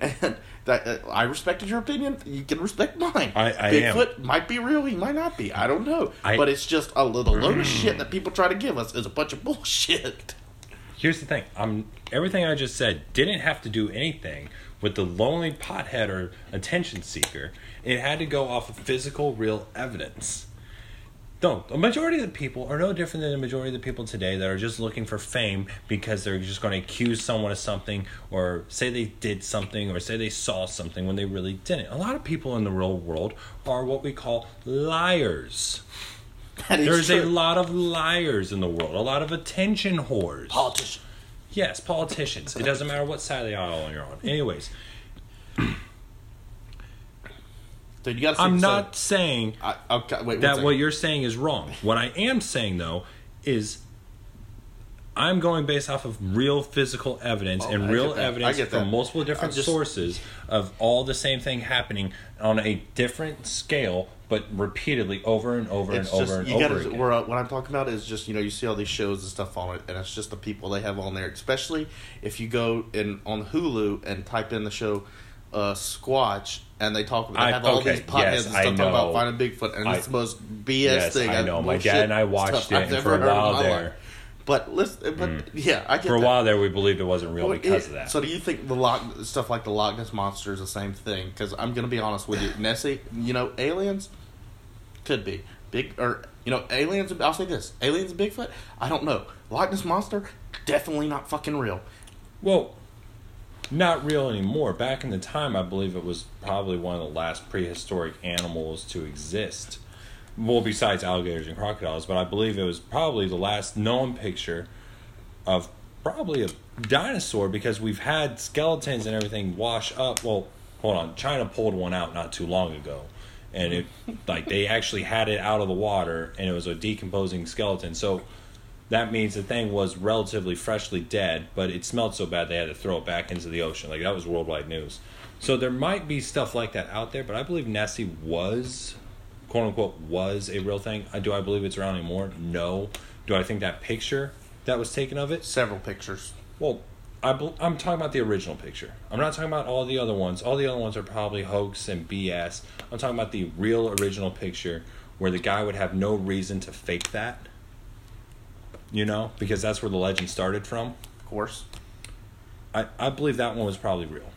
And that uh, I respected your opinion. You can respect mine. I- I am. Bigfoot might be real. He might not be. I don't know. I- but it's just a little load of shit that people try to give us is a bunch of bullshit. Here's the thing. I'm everything I just said didn't have to do anything with the lonely pothead or attention seeker. It had to go off of physical, real evidence. No, a majority of the people are no different than the majority of the people today that are just looking for fame because they're just going to accuse someone of something or say they did something or say they saw something when they really didn't. A lot of people in the real world are what we call liars. There's true. a lot of liars in the world, a lot of attention whores. politician. Yes, politicians. It doesn't matter what side of the aisle you're on. Anyways, Dude, you got to. I'm not saying I, okay, wait. that what you're saying is wrong. What I am saying though is I'm going based off of real physical evidence Oh, and I real get that. I evidence from multiple different just- sources of all the same thing happening on a different scale, but repeatedly over and over It's and just over and you over gotta. again. What I'm talking about is just you know you see all these shows and stuff on it, and it's just the people they have on there. Especially if you go in on Hulu and type in the show uh, Squatch, and they talk about they I- have all okay, these podcasts yes, and stuff talking about finding Bigfoot, and I- it's the most BS Yes, thing. I know. My dad and I watched stuff it, I've never for a heard while there- life. But listen, but yeah, I get For a that. while there, we believed it wasn't real Well, because it- of that. So do you think the Loch stuff like the Loch Ness monster is the same thing? Because I'm gonna be honest with you, Nessie. You know, aliens could be big or you know aliens. I'll say this: aliens Bigfoot. I don't know. Loch Ness monster definitely not fucking real. Well, not real anymore. Back in the time, I believe it was probably one of the last prehistoric animals to exist. Well, besides alligators and crocodiles, but I believe it was probably the last known picture of probably a dinosaur because we've had skeletons and everything wash up. Well, hold on. China pulled one out not too long ago. And it, like, they actually had it out of the water and it was a decomposing skeleton. So, that means the thing was relatively freshly dead, but it smelled so bad they had to throw it back into the ocean. Like that was worldwide news. So there might be stuff like that out there, but I believe Nessie was, quote unquote, was a real thing. Uh, do I believe it's around anymore? No. Do I think that picture that was taken of it? Several pictures. Well, I I'm talking about the original picture. I'm not talking about all the other ones. All the other ones are probably hoax and BS. I'm talking about the real original picture where the guy would have no reason to fake that. You know, because that's where the legend started from. Of course. I, I believe that one was probably real.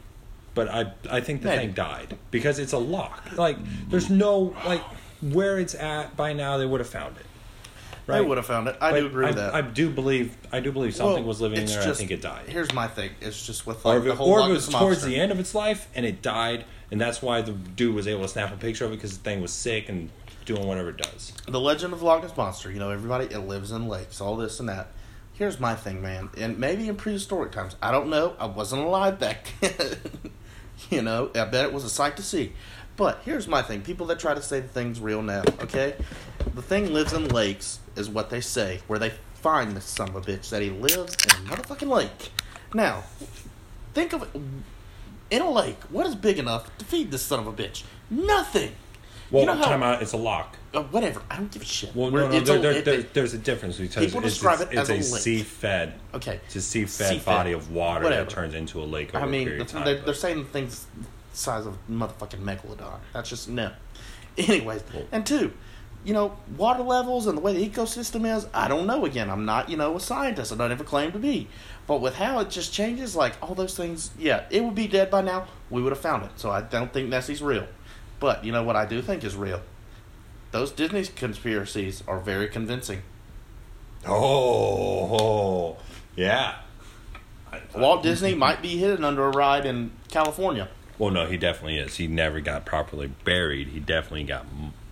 But I I think the Maybe. thing died because it's a lock. Like there's no like where it's at by now they would have found it. I would have found it. I do But agree with that. I do believe I do believe something Well, was living in there. just- I think it died. Here's my thing. It's just with like if the whole or it was towards monster. the end of its life and it died, and that's why the dude was able to snap a picture of it because the thing was sick and doing whatever it does. the legend of Loch Ness monster. You know, everybody it lives in lakes, all this and that. Here's my thing, man, and maybe in prehistoric times. I don't know. I wasn't alive back then. you know, I bet it was a sight to see. But here's my thing: people that try to say the thing's real now, okay? The thing lives in lakes, is what they say, where they find this son of a bitch that he lives in a motherfucking lake. Now, think of it in a lake. What is big enough to feed this son of a bitch? Nothing. Well, you know how, time out. It's a lock. uh, whatever. I don't give a shit. Well, no, no. There, a- there, it- there- there's a difference because People it's, describe it's, it as it's a a lake. sea-fed. okay. It's a sea-fed, Sea-fed. body of water Whatever. that turns into a lake over I mean, the, time. they, but- they're saying thing's the size of motherfucking megalodon. That's just no. Anyways, Well- and two, you know, water levels and the way the ecosystem is. I don't know. Again, I'm not you know a scientist. I don't ever claim to be. But with how it just changes, like all those things, yeah, it would be dead by now. We would have found it. So I don't think Nessie's real. But you know what I do think is real. Those Disney conspiracies are very convincing. oh, yeah. Walt Disney might be hidden under a ride in California. Well, no, he definitely is. He never got properly buried. He definitely got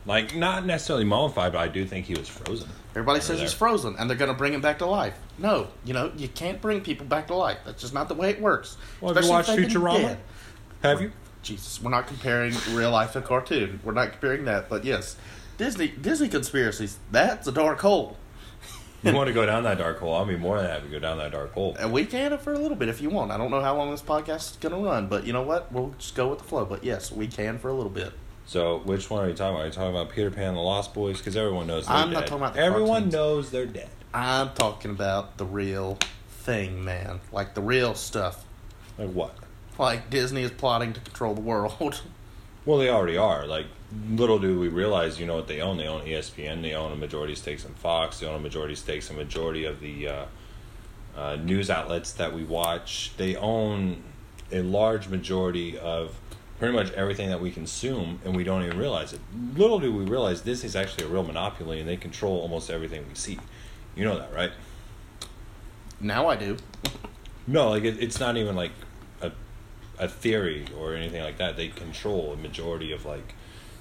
like not necessarily mummified, but I do think he was frozen. Everybody Over says he's frozen and they're going to bring him back to life. No, you know, you can't bring people back to life. That's just not the way it works. Well, have you watched if they've been Futurama? dead. Have you? Jesus, we're not comparing real life to cartoon. We're not comparing that, but yes, Disney Disney conspiracies. That's a dark hole. You want to go down that dark hole? I'll be more than happy to go down that dark hole. And we can for a little bit if you want. I don't know how long this podcast is going to run, but you know what? We'll just go with the flow. But yes, we can for a little bit. So, which one are you talking about? Are you talking about Peter Pan and the Lost Boys? Because everyone knows they're I'm dead. not talking about the Everyone cartoons. knows they're dead. I'm talking about the real thing, man. Like the real stuff. Like what? Like Disney is plotting to control the world. Well, they already are. Like, little do we realize, you know what they own. They own ESPN. They own a majority stakes in Fox. They own a majority stakes in majority of the uh, uh, news outlets that we watch. They own a large majority of pretty much everything that we consume, and we don't even realize it. Little do we realize this is actually a real monopoly, and they control almost everything we see. You know that, right? now I do. No, like it, it's not even like a a theory or anything like that. They control a majority of like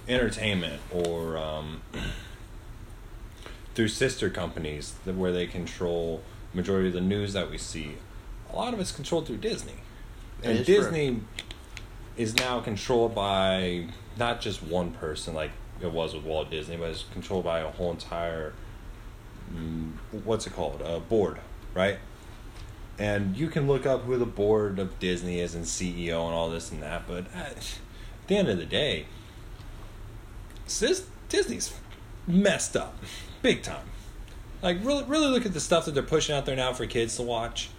entertainment or um, through sister companies that where they control majority of the news that we see. A lot of it's controlled through Disney, and Disney. true. Is now controlled by not just one person like it was with Walt Disney, but it's controlled by a whole entire mm, what's it called a board, right? and you can look up who the board of Disney is and CEO and all this and that. But at the end of the day, Disney's messed up, big time. Like really, really look at the stuff that they're pushing out there now for kids to watch.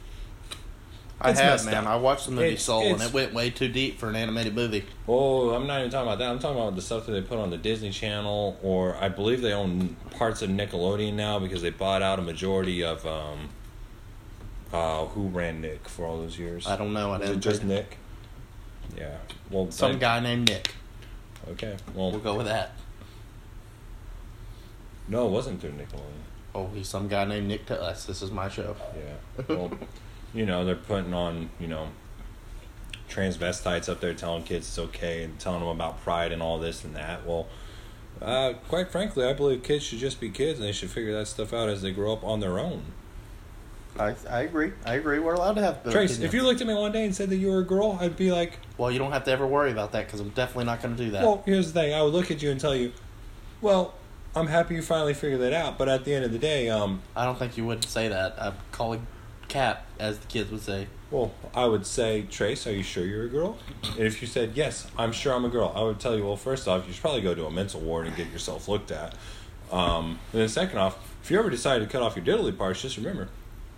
I have, man. up. I watched the movie It's- Soul, and it went way too deep for an animated movie. Oh, I'm not even talking about that. I'm talking about the stuff that they put on the Disney Channel, or I believe they own parts of Nickelodeon now because they bought out a majority of. Um, uh, who ran Nick for all those years? I don't know. I Was didn't just Nick? Yeah. Well, Some guy named Nick. Okay. Well, We'll go with that. no, it wasn't through Nickelodeon. Oh, he's some guy named Nick to us. This is my show. Yeah. Well, you know, they're putting on, you know, transvestites up there telling kids it's okay and telling them about pride and all this and that. Well, uh, quite frankly, I believe kids should just be kids and they should figure that stuff out as they grow up on their own. I I agree. I agree. We're allowed to have. Trace, opinions. if you looked at me one day and said that you were a girl, I'd be like, well, you don't have to ever worry about that because I'm definitely not going to do that. well, here's the thing. I would look at you and tell you, well, I'm happy you finally figured that out, but at the end of the day, um, I don't think you would say that. I'm calling cap, as the kids would say. Well, I would say, Trace, are you sure you're a girl? And if you said, yes, I'm sure I'm a girl, I would tell you, well, first off, you should probably go to a mental ward and get yourself looked at. Um, and then second off, if you ever decide to cut off your diddly parts, just remember,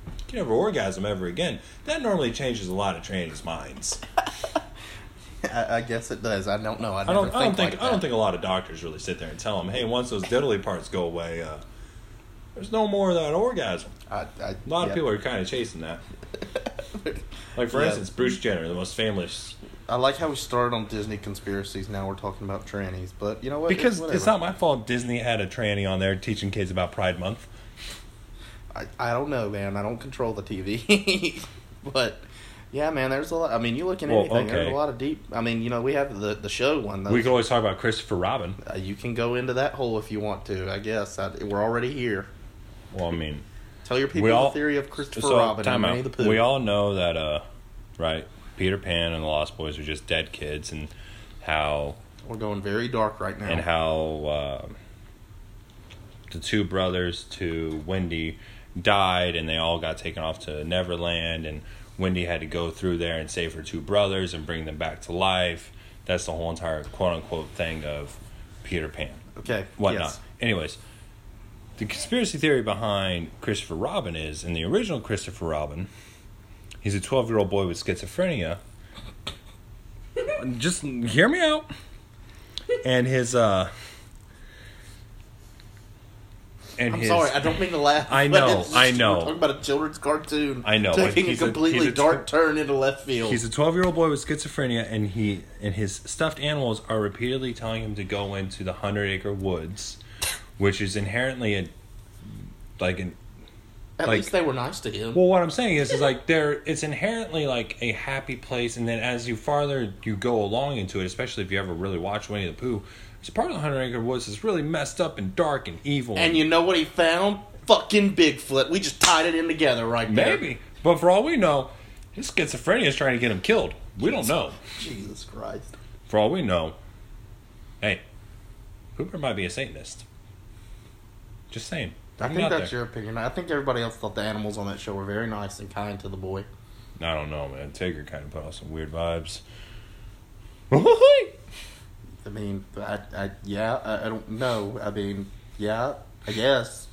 you can never orgasm ever again. That normally changes a lot of trannies' minds. I, I guess it does. I don't know. I, I don't, I don't think, like I don't think a lot of doctors really sit there and tell them, hey, once those diddly parts go away, uh, there's no more of that orgasm. I, I, A lot yeah. of people are kind of chasing that. Like, for Yeah. instance, Bruce Jenner, the most famous I like how we started on Disney conspiracies. Now we're talking about trannies, but you know what? Because Whatever. it's not my fault Disney had a tranny on there teaching kids about Pride Month. I, I don't know, man. I don't control the TV, but yeah, man. There's a lot. I mean, you look at Well, anything. There's a lot of deep. I mean, you know, we have the the show one. Those, We can always talk about Christopher Robin. uh, you can go into that hole if you want to. I guess I, we're already here. Well, I mean, Tell your people all- the theory of Christopher so Robin and. Winnie the Pooh. We all know that, uh, right? Peter Pan and the Lost Boys are just dead kids, and how we're going very dark right now. and how uh, the two brothers to Wendy died, and they all got taken off to Neverland, and Wendy had to go through there and save her two brothers and bring them back to life. That's the whole entire quote unquote thing of Peter Pan. okay, whatnot. yes. Anyways, the conspiracy theory behind Christopher Robin is in the original Christopher Robin, he's a 12 year old boy with schizophrenia. Just hear me out. And his, uh, and I'm his, sorry, I don't mean to laugh. I know, just- I know. We're talking about a children's cartoon. I know, taking a a- completely he's a dark tw- turn into left field. He's a 12 year old boy with schizophrenia, and he and his stuffed animals are repeatedly telling him to go into the Hundred Acre Woods, which is inherently a like an At like- least they were nice to him. Well, what I'm saying is, is like there, it's inherently like a happy place, and then as you farther you go along into it, especially if you ever really watch Winnie the Pooh, it's part of the Hundred Acre Woods is really messed up and dark and evil. and you know what he found? Fucking Bigfoot. We just tied it in together right there. maybe, but for all we know, his schizophrenia is trying to get him killed. We don't know. Jesus Christ. For all we know, hey, Hooper might be a Satanist. Just saying. I think that's there. your opinion. I think everybody else thought the animals on that show were very nice and kind to the boy. I don't know, man. Tigger kind of put off some weird vibes. I mean, I, I yeah, I, I don't know. I mean, yeah, I guess.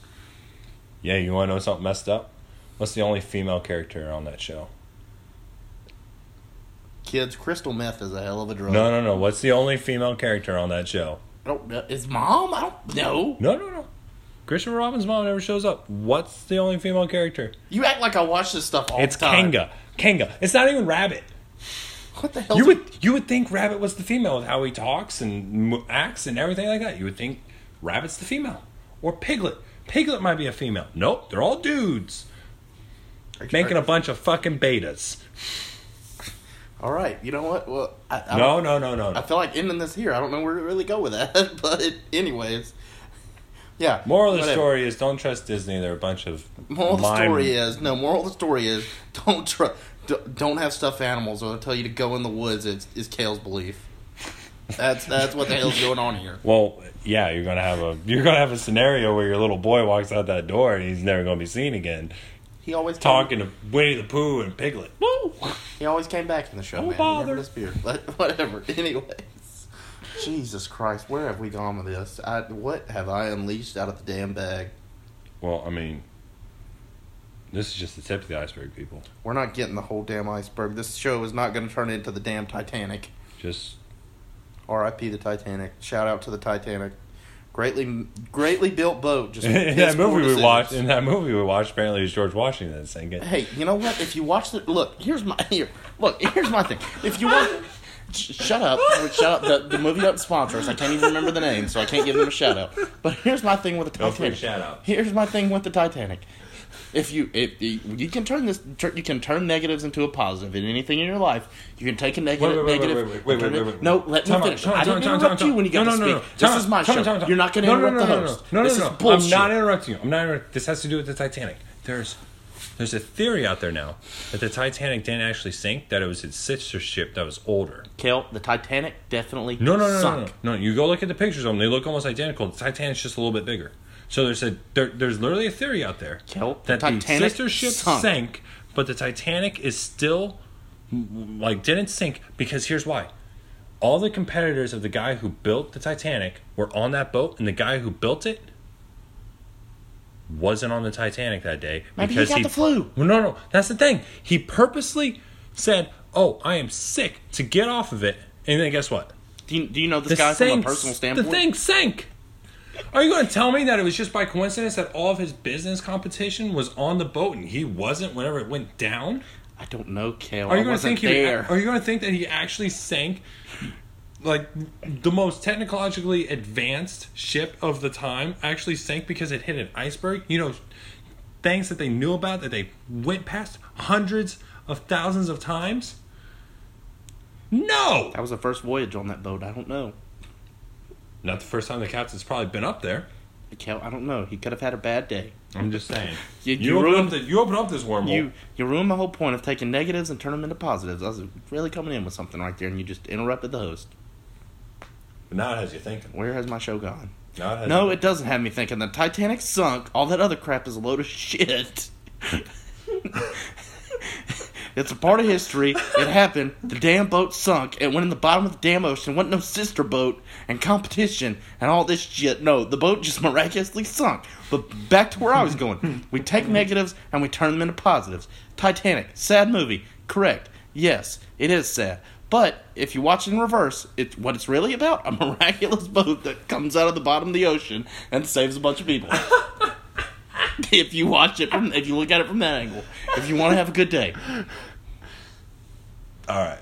yeah, you want to know something messed up? What's the only female character on that show? Kids, crystal meth is a hell of a drug. No, no, no. What's the only female character on that show? I don't know. Is mom? I don't know. No, no, no. Christopher Robin's mom never shows up. What's the only female character? You act like I watch this stuff all it's the time. Kanga. Kanga. It's not even Rabbit. What the hell? You would you would think Rabbit was the female with how he talks and acts and everything like that. You would think Rabbit's the female or Piglet. Piglet might be a female. Nope, they're all dudes making a bunch of fucking betas. All right. You know what? Well, I, I No, no, no, no. I feel like ending this here. I don't know where to really go with that, but anyways, yeah. Moral of the whatever. story is don't trust Disney. They're a bunch of Moral of the mind- story is no. Moral of the story is don't tr- d- don't have stuffed animals, or they'll tell you to go in the woods. Is, is Cale's belief. That's that's what the hell's going on here. Well, yeah, you're gonna have a you're gonna have a scenario where your little boy walks out that door and he's never gonna be seen again. He always Talking to Winnie the Pooh and Piglet. Woo! He always came back in the show, Don't man. He bother. never disappeared. But whatever. Anyways, Jesus Christ, where have we gone with this? I, what have I unleashed out of the damn bag? Well, I mean, this is just the tip of the iceberg, people. We're not getting the whole damn iceberg. This show is not going to turn into the damn Titanic. Just R.I.P. the Titanic. Shout out to the Titanic. Greatly, greatly built boat. Just in that movie we watched. In that movie we watched, apparently it was George Washington that sang it. Hey, you know what? If you watch the look, here's my here. Look, here's my thing. If you want, sh- shut up, shut up. The, the movie doesn't sponsor us. I can't even remember the name, so I can't give them a shout out. But here's my thing with the free Titanic. shout out. Here's my thing with the Titanic. If you if you, you can turn this you can turn negatives into a positive in anything in your life. You can take a negative Wait, wait, wait, negative. wait, wait, wait, wait, it- wait, wait. No, let me finish. I didn't interrupt you when you got no, to speak. no, no. This is my show. You're not going to interrupt the host. No, no, no, is no. bullshit. I'm not interrupting you. I'm not. Inter- this has to do with the Titanic. There's, there's a theory out there now that the Titanic didn't actually sink. That it was its sister ship that was older. Kel, the Titanic definitely No, no, no, no, sunk. no, no. You go look at the pictures of them; they look almost identical. The Titanic's just a little bit bigger. So there's a there, there's literally a theory out there Kel, the that the, Titanic sister ship sunk. sank, but the Titanic is still like didn't sink because here's why. All the competitors of the guy who built the Titanic were on that boat, and the guy who built it wasn't on the Titanic that day Maybe he because got the flu. Well, no, no, that's the thing. He purposely said, "Oh, I am sick," to get off of it, and then guess what? Do you, do you know this The guy from a personal standpoint? The thing sank. Are you going to tell me that it was just by coincidence that all of his business competition was on the boat and he wasn't whenever it went down? I don't know, Cale. Are you going to think he? there. Are you going to think that he actually sank like the most technologically advanced ship of the time? Actually sank because it hit an iceberg. You know, things that they knew about that they went past hundreds of thousands of times. No, That was the first voyage on that boat. I don't know. not the first time the captain's probably been up there. I don't know. He could have had a bad day. I'm just saying. You- You, you ruined- up the, you open up this wormhole. You you ruined my whole point of taking negatives and turning them into positives. I was really coming in with something right there, and you just interrupted the host. Now it has you thinking. Where has my show gone? Now it No, it doesn't have me thinking. The Titanic sunk. All that other crap is a load of shit. it's a part of history. It happened. The damn boat sunk. It went in the bottom of the damn ocean. Wasn't no sister boat and competition and all this shit. No, the boat just miraculously sunk. But back to where I was going. We take negatives and we turn them into positives. Titanic, sad movie. Correct. Yes, it is sad. But if you watch it in reverse, it's what it's really about a miraculous boat that comes out of the bottom of the ocean and saves a bunch of people. if you watch it from, if you look at it from that angle, if you want to have a good day, All right.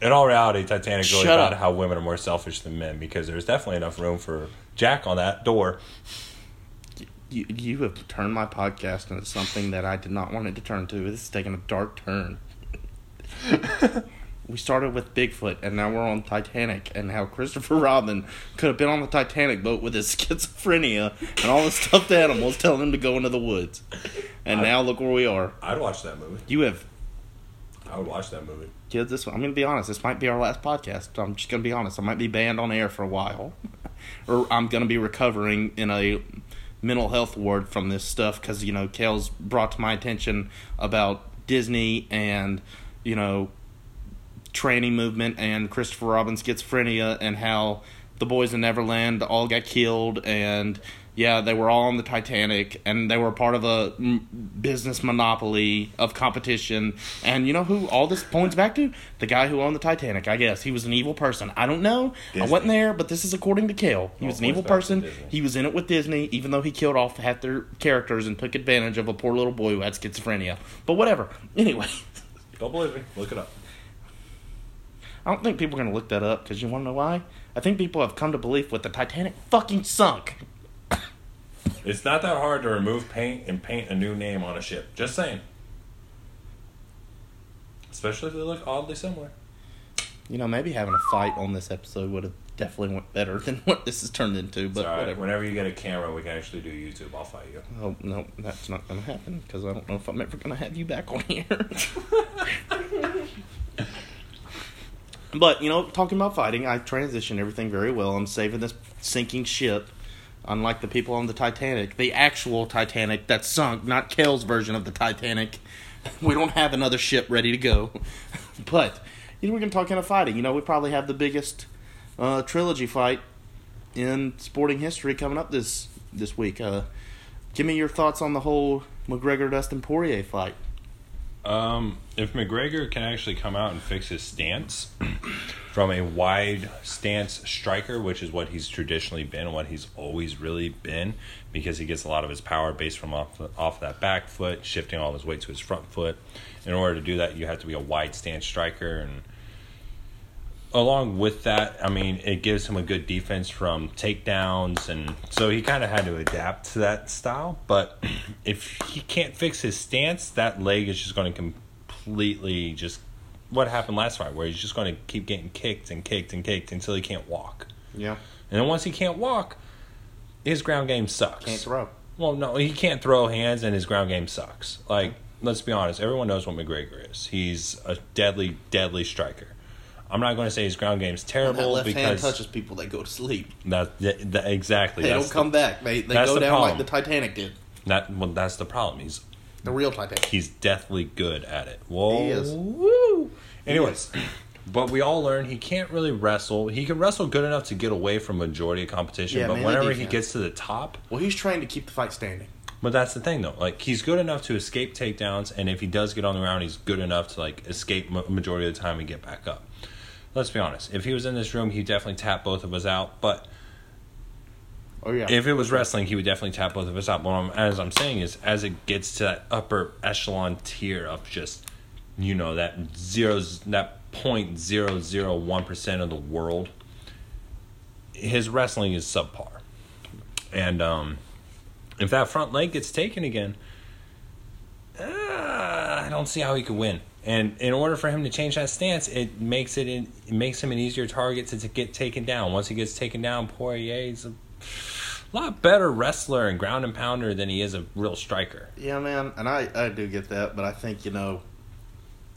In all reality, Titanic's really Shut about up. how women are more selfish than men because there's definitely enough room for Jack on that door. you, you have turned my podcast into something that I did not want it to turn to. This is taking a dark turn. we started with Bigfoot, and now we're on Titanic, and how Christopher Robin could have been on the Titanic boat with his schizophrenia and all the stuffed animals telling him to go into the woods. And now look where we are. I'd watch that movie. You have I would watch that movie. kids. This I'm going to be honest. This might be our last podcast. I'm just going to be honest. I might be banned on air for a while, or I'm going to be recovering in a mental health ward from this stuff because you know Cale's brought to my attention about Disney and you know tranny movement and Christopher Robin schizophrenia and how the boys in Neverland all got killed and yeah they were all on the Titanic and they were part of a m- business monopoly of competition. And you know who all this points back to? The guy who owned the Titanic I guess. He was an evil person. I don't know. I Disney. wasn't there but this is according to Cale he was an evil person. He was in it with Disney even though he killed off half their characters and took advantage of a poor little boy who had schizophrenia. But whatever. Anyway. Don't believe me? Look it up. I don't think people are going to look that up because you want to know why? I think people have come to believe with the Titanic fucking sunk. It's not that hard to remove paint and paint a new name on a ship. Just saying. Especially if they look oddly similar. You know, maybe having a fight on this episode would have definitely went better than what this has turned into, but right. whatever. Whenever you get a camera, we can actually do YouTube. I'll fight you. Oh, no, that's not going to happen because I don't know if I'm ever going to have you back on here. but, you know, talking about fighting, I transitioned everything very well. I'm saving this sinking ship. Unlike the people on the Titanic, the actual Titanic that sunk, not Cale's version of the Titanic. We don't have another ship ready to go. but, you know, we're to talk kind of fighting. You know, we probably have the biggest uh, trilogy fight in sporting history coming up this this week. Uh, give me your thoughts on the whole McGregor Dustin Poirier fight. Um, if McGregor can actually come out and fix his stance from a wide stance striker, which is what he's traditionally been, what he's always really been, because he gets a lot of his power based from off off that back foot, shifting all his weight to his front foot. In order to do that, you have to be a wide stance striker, and along with that, I mean, it gives him a good defense from takedowns, and so he kind of had to adapt to that style. But if he can't fix his stance, that leg is just going to completely just what happened last fight, where he's just going to keep getting kicked and kicked and kicked until he can't walk. Yeah, And then once he can't walk, his ground game sucks. can't throw. Well, no, he can't throw hands, and his ground game sucks. Like, let's be honest, everyone knows what McGregor is. He's a deadly, deadly striker. I'm not going to say his ground game's When that terrible left hand because touches people, they go to sleep. that, that, that- exactly They that's don't come the, back. They they go the down like problem. the Titanic did. That well, that's the problem. He's The real Titanic. he's deathly good at it. Whoa, He is. woo. Anyways, but we all learn he can't really wrestle. He can wrestle good enough to get away from majority of competition, Yeah, but whenever he gets to the top, Well, he's trying to keep the fight standing. But that's the thing, though. Like he's good enough to escape takedowns, and if he does get on the ground, he's good enough to like escape majority of the time and get back up. Let's be honest. If he was in this room, he'd definitely tap both of us out. But Oh yeah. if it was wrestling, he would definitely tap both of us out. But I'm, as I'm saying is, as it gets to that upper echelon tier of just, you know, that zeros, that point zero zero one percent of the world, his wrestling is subpar. And um, if that front leg gets taken again, uh, I don't see how he could win. And in order for him to change that stance, it makes it, in, it makes him an easier target to, to get taken down. Once he gets taken down, Poirier is a lot better wrestler and ground and pounder than he is a real striker. Yeah, man, and I, I do get that, but I think you know,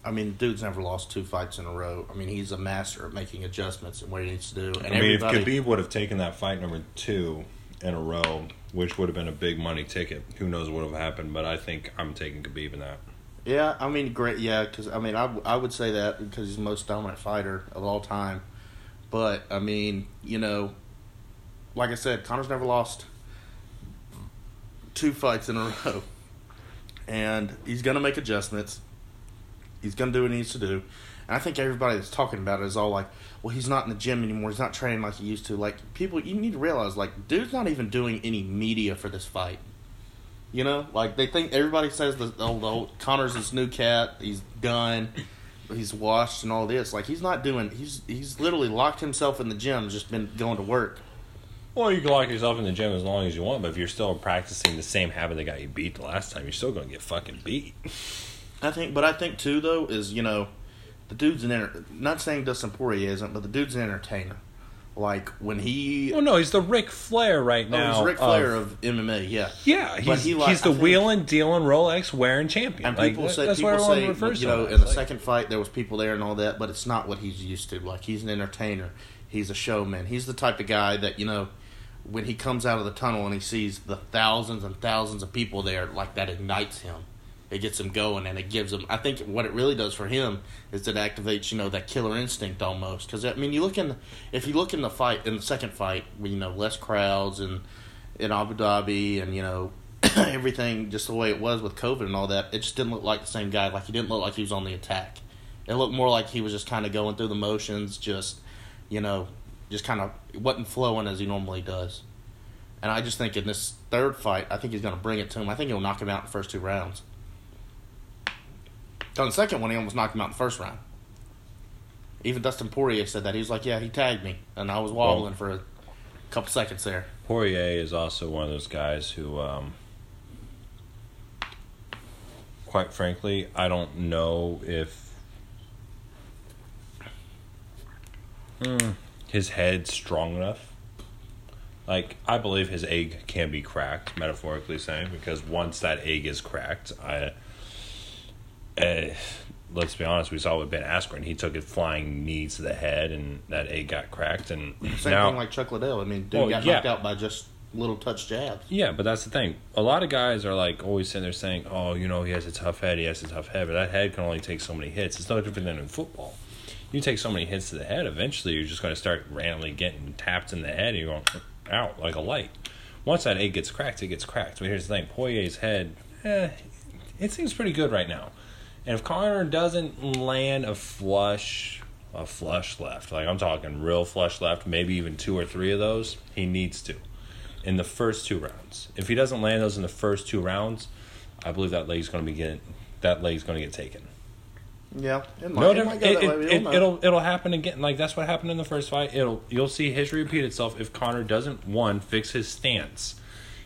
I mean, dude's never lost two fights in a row. I mean, he's a master at making adjustments and what he needs to do. And I mean, if Khabib would have taken that fight number two in a row, which would have been a big money ticket, who knows what would have happened? But I think I'm taking Khabib in that. Yeah, I mean, great, yeah, because I mean, I, I would say that because he's the most dominant fighter of all time. But I mean, you know, like I said, Conor's never lost two fights in a row, and he's gonna make adjustments. He's gonna do what he needs to do. And I think everybody that's talking about it is all like, well, he's not in the gym anymore. He's not training like he used to. Like, people, you need to realize, like, dude's not even doing any media for this fight. You know? Like, they think, everybody says the oh, old, old Conor's this new cat. He's done. He's washed and all this. Like, he's not doing, he's, he's literally locked himself in the gym, just been going to work. Well, you can lock yourself in the gym as long as you want, but if you're still practicing the same habit that got you beat the last time, you're still going to get fucking beat. I think, but I think too though is you know, the dude's an enter- not saying Dustin Poirier isn't, but the dude's an entertainer. Like when he, Well, no, he's the Ric Flair right oh, now. he's Ric Flair of, MMA, yeah. yeah, he's, he, like, he's the think- wheeling, dealing, Rolex wearing champion. And people that- say that's people say you know in the. Like, second fight there was people there and all that, but it's not what he's used to. Like he's an entertainer, he's a showman, he's the type of guy that you know when he comes out of the tunnel and he sees the thousands and thousands of people there, like that ignites him. It gets him going, and it gives him. I think what it really does for him is it activates, you know, that killer instinct almost. Because I mean, you look in, if you look in the fight in the second fight, you know, less crowds and in Abu Dhabi, and you know, everything just the way it was with COVID and all that, it just didn't look like the same guy. Like he didn't look like he was on the attack. It looked more like he was just kind of going through the motions, just you know, just kind of wasn't flowing as he normally does. And I just think in this third fight, I think he's going to bring it to him. I think he'll knock him out in the first two rounds. On the second one, he almost knocked him out in the first round. Even Dustin Poirier said that. He was like, "Yeah, he tagged me, and I was wobbling well, for a couple seconds there." Poirier is also one of those guys who, um, quite frankly, I don't know if mm, his head's strong enough. Like I believe his egg can be cracked, metaphorically saying, because once that egg is cracked, I. Uh, let's be honest, we saw with Ben Askren. He took a flying knee to the head, and that egg got cracked. And same now, thing like Chuck Liddell. I mean, dude well, got yeah. knocked out by just little touch jabs. Yeah, but that's the thing. A lot of guys are like always sitting there saying, "Oh, you know, he has a tough head. He has a tough head." But that head can only take so many hits. It's no different than in football you take so many hits to the head, eventually you're just going to start randomly getting tapped in the head and you're going out like a light. Once that egg gets cracked, it gets cracked. But here's the thing Poirier's head, eh, it seems pretty good right now. And if Conor doesn't land a flush, a flush left, like I'm talking real flush left, maybe even two or three of those, he needs to in the first two rounds. If he doesn't land those in the first two rounds, I believe that leg's going to be getting that leg's going to get taken. Yeah, it might, no, it, might it, it, it, it'll it'll happen again. Like that's what happened in the first fight. It'll you'll see history repeat itself if Conor doesn't one fix his stance.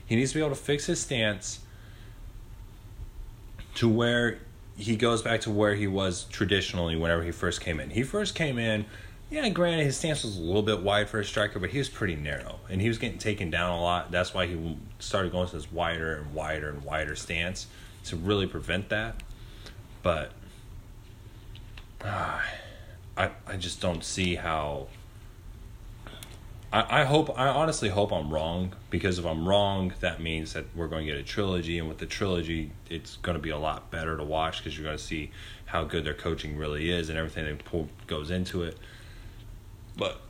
He needs to be able to fix his stance to where he goes back to where he was traditionally whenever he first came in. He first came in, yeah, granted his stance was a little bit wide for a striker, but he was pretty narrow and he was getting taken down a lot. That's why he started going to this wider and wider and wider stance to really prevent that. But uh, I I just don't see how. I, I hope I honestly hope I'm wrong because if I'm wrong, that means that we're going to get a trilogy, and with the trilogy, it's going to be a lot better to watch because you're going to see how good their coaching really is and everything that pull, goes into it. But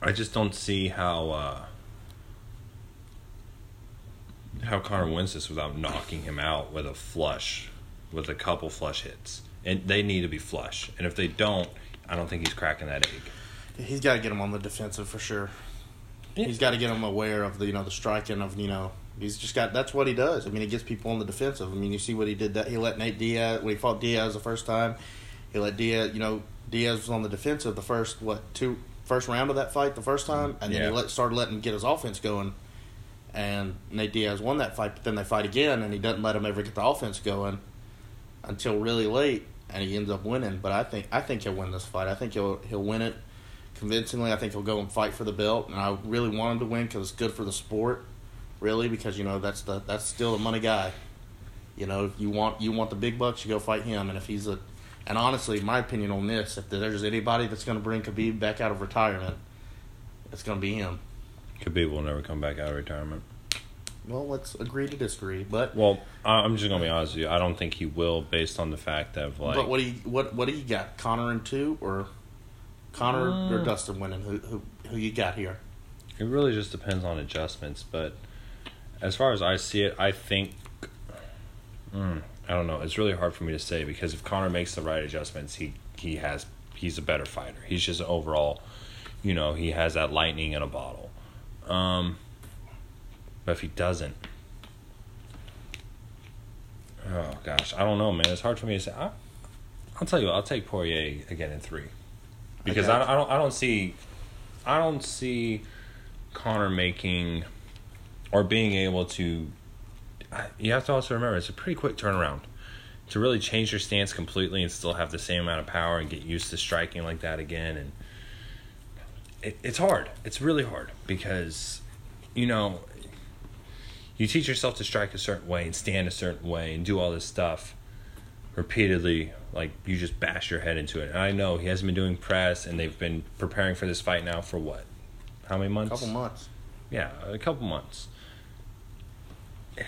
I just don't see how. Uh, how Conor wins this without knocking him out with a flush with a couple flush hits, and they need to be flush. And if they don't, I don't think he's cracking that egg. He's got to get him on the defensive for sure. Yeah. He's got to get him aware of the you know the striking of you know he's just got that's what he does. I mean he gets people on the defensive. I mean you see what he did that he let Nate Diaz when he fought Diaz the first time. He let Diaz you know Diaz was on the defensive the first what two first round of that fight the first time, and then yeah. he let started letting him get his offense going. And Nate Diaz won that fight, but then they fight again, and he doesn't let him ever get the offense going until really late, and he ends up winning. But I think I think he'll win this fight. I think he'll he'll win it convincingly. I think he'll go and fight for the belt, and I really want him to win because it's good for the sport. Really, because you know that's the that's still the money guy. You know, if you want you want the big bucks, you go fight him. And if he's a, and honestly, my opinion on this, if there's anybody that's going to bring Khabib back out of retirement, it's going to be him. Khabib will never come back out of retirement well, let's agree to disagree. But well, I'm just gonna be honest with you. I don't think he will, based on the fact that like. But what do you what what do you got? Conor and two or Conor uh, or Dustin winning? Who who who you got here? It really just depends on adjustments, but as far as I see it, I think. Mm, I don't know. It's really hard for me to say because if Conor makes the right adjustments, he he has he's a better fighter. He's just overall, you know, he has that lightning in a bottle. Um, but if he doesn't, oh gosh, I don't know, man. It's hard for me to say. I, will tell you, what, I'll take Poirier again in three, because okay. I, I don't, I don't see, I don't see Conor making or being able to. You have to also remember it's a pretty quick turnaround to really change your stance completely and still have the same amount of power and get used to striking like that again and it, it's hard it's really hard because you know you teach yourself to strike a certain way and stand a certain way and do all this stuff repeatedly like you just bash your head into it. And I know he hasn't been doing press, and they've been preparing for this fight now for what? How many months? A couple months. Yeah, a couple months.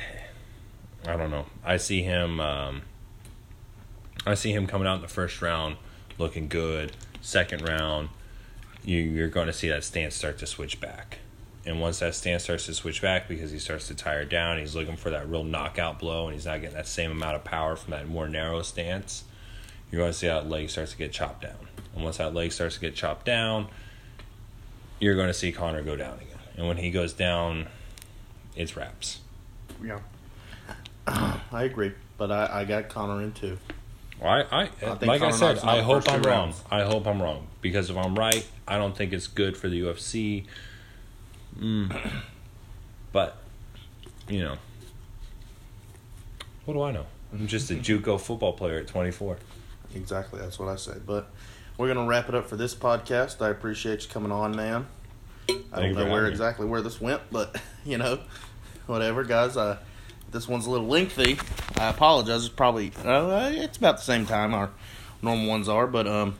I don't know. I see him. Um, I see him coming out in the first round, looking good. Second round, you, you're going to see that stance start to switch back. And once that stance starts to switch back, because he starts to tire down, he's looking for that real knockout blow, and he's not getting that same amount of power from that more narrow stance. You're going to see that leg starts to get chopped down. And once that leg starts to get chopped down, you're going to see Conor go down again. And when he goes down, it's wraps. Yeah. I agree, but I, I got Conor in too. Well, I, I, think like I said, knocks him out I hope I'm two wrong. rounds. I hope I'm wrong because if I'm right, I don't think it's good for the UFC. Mm. But you know, what do I know? I'm just a JUCO football player at 24. Exactly, that's what I said. But we're gonna wrap it up for this podcast. I appreciate you coming on, man. I Thank don't know where exactly where this went, but you know, whatever, guys. Uh, this one's a little lengthy. I apologize. It's probably uh, it's about the same time our normal ones are, but um,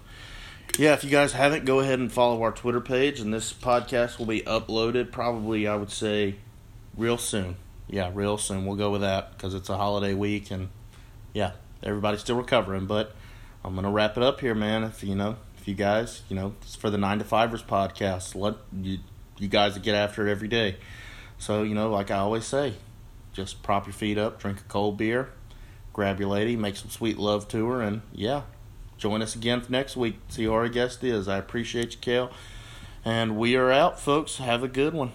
yeah. If you guys haven't, go ahead and follow our Twitter page, and this podcast will be uploaded probably I would say real soon. Yeah, real soon. We'll go with that because it's a holiday week, and yeah, everybody's still recovering. But I'm gonna wrap it up here, man. If you know, if you guys, you know, it's for the Nine to Fivers podcast. Let you you guys get after it every day. So you know, like I always say, just prop your feet up, drink a cold beer, grab your lady, make some sweet love to her, and yeah, join us again next week. To see who our guest is. I appreciate you, Kel. And we are out, folks. Have a good one.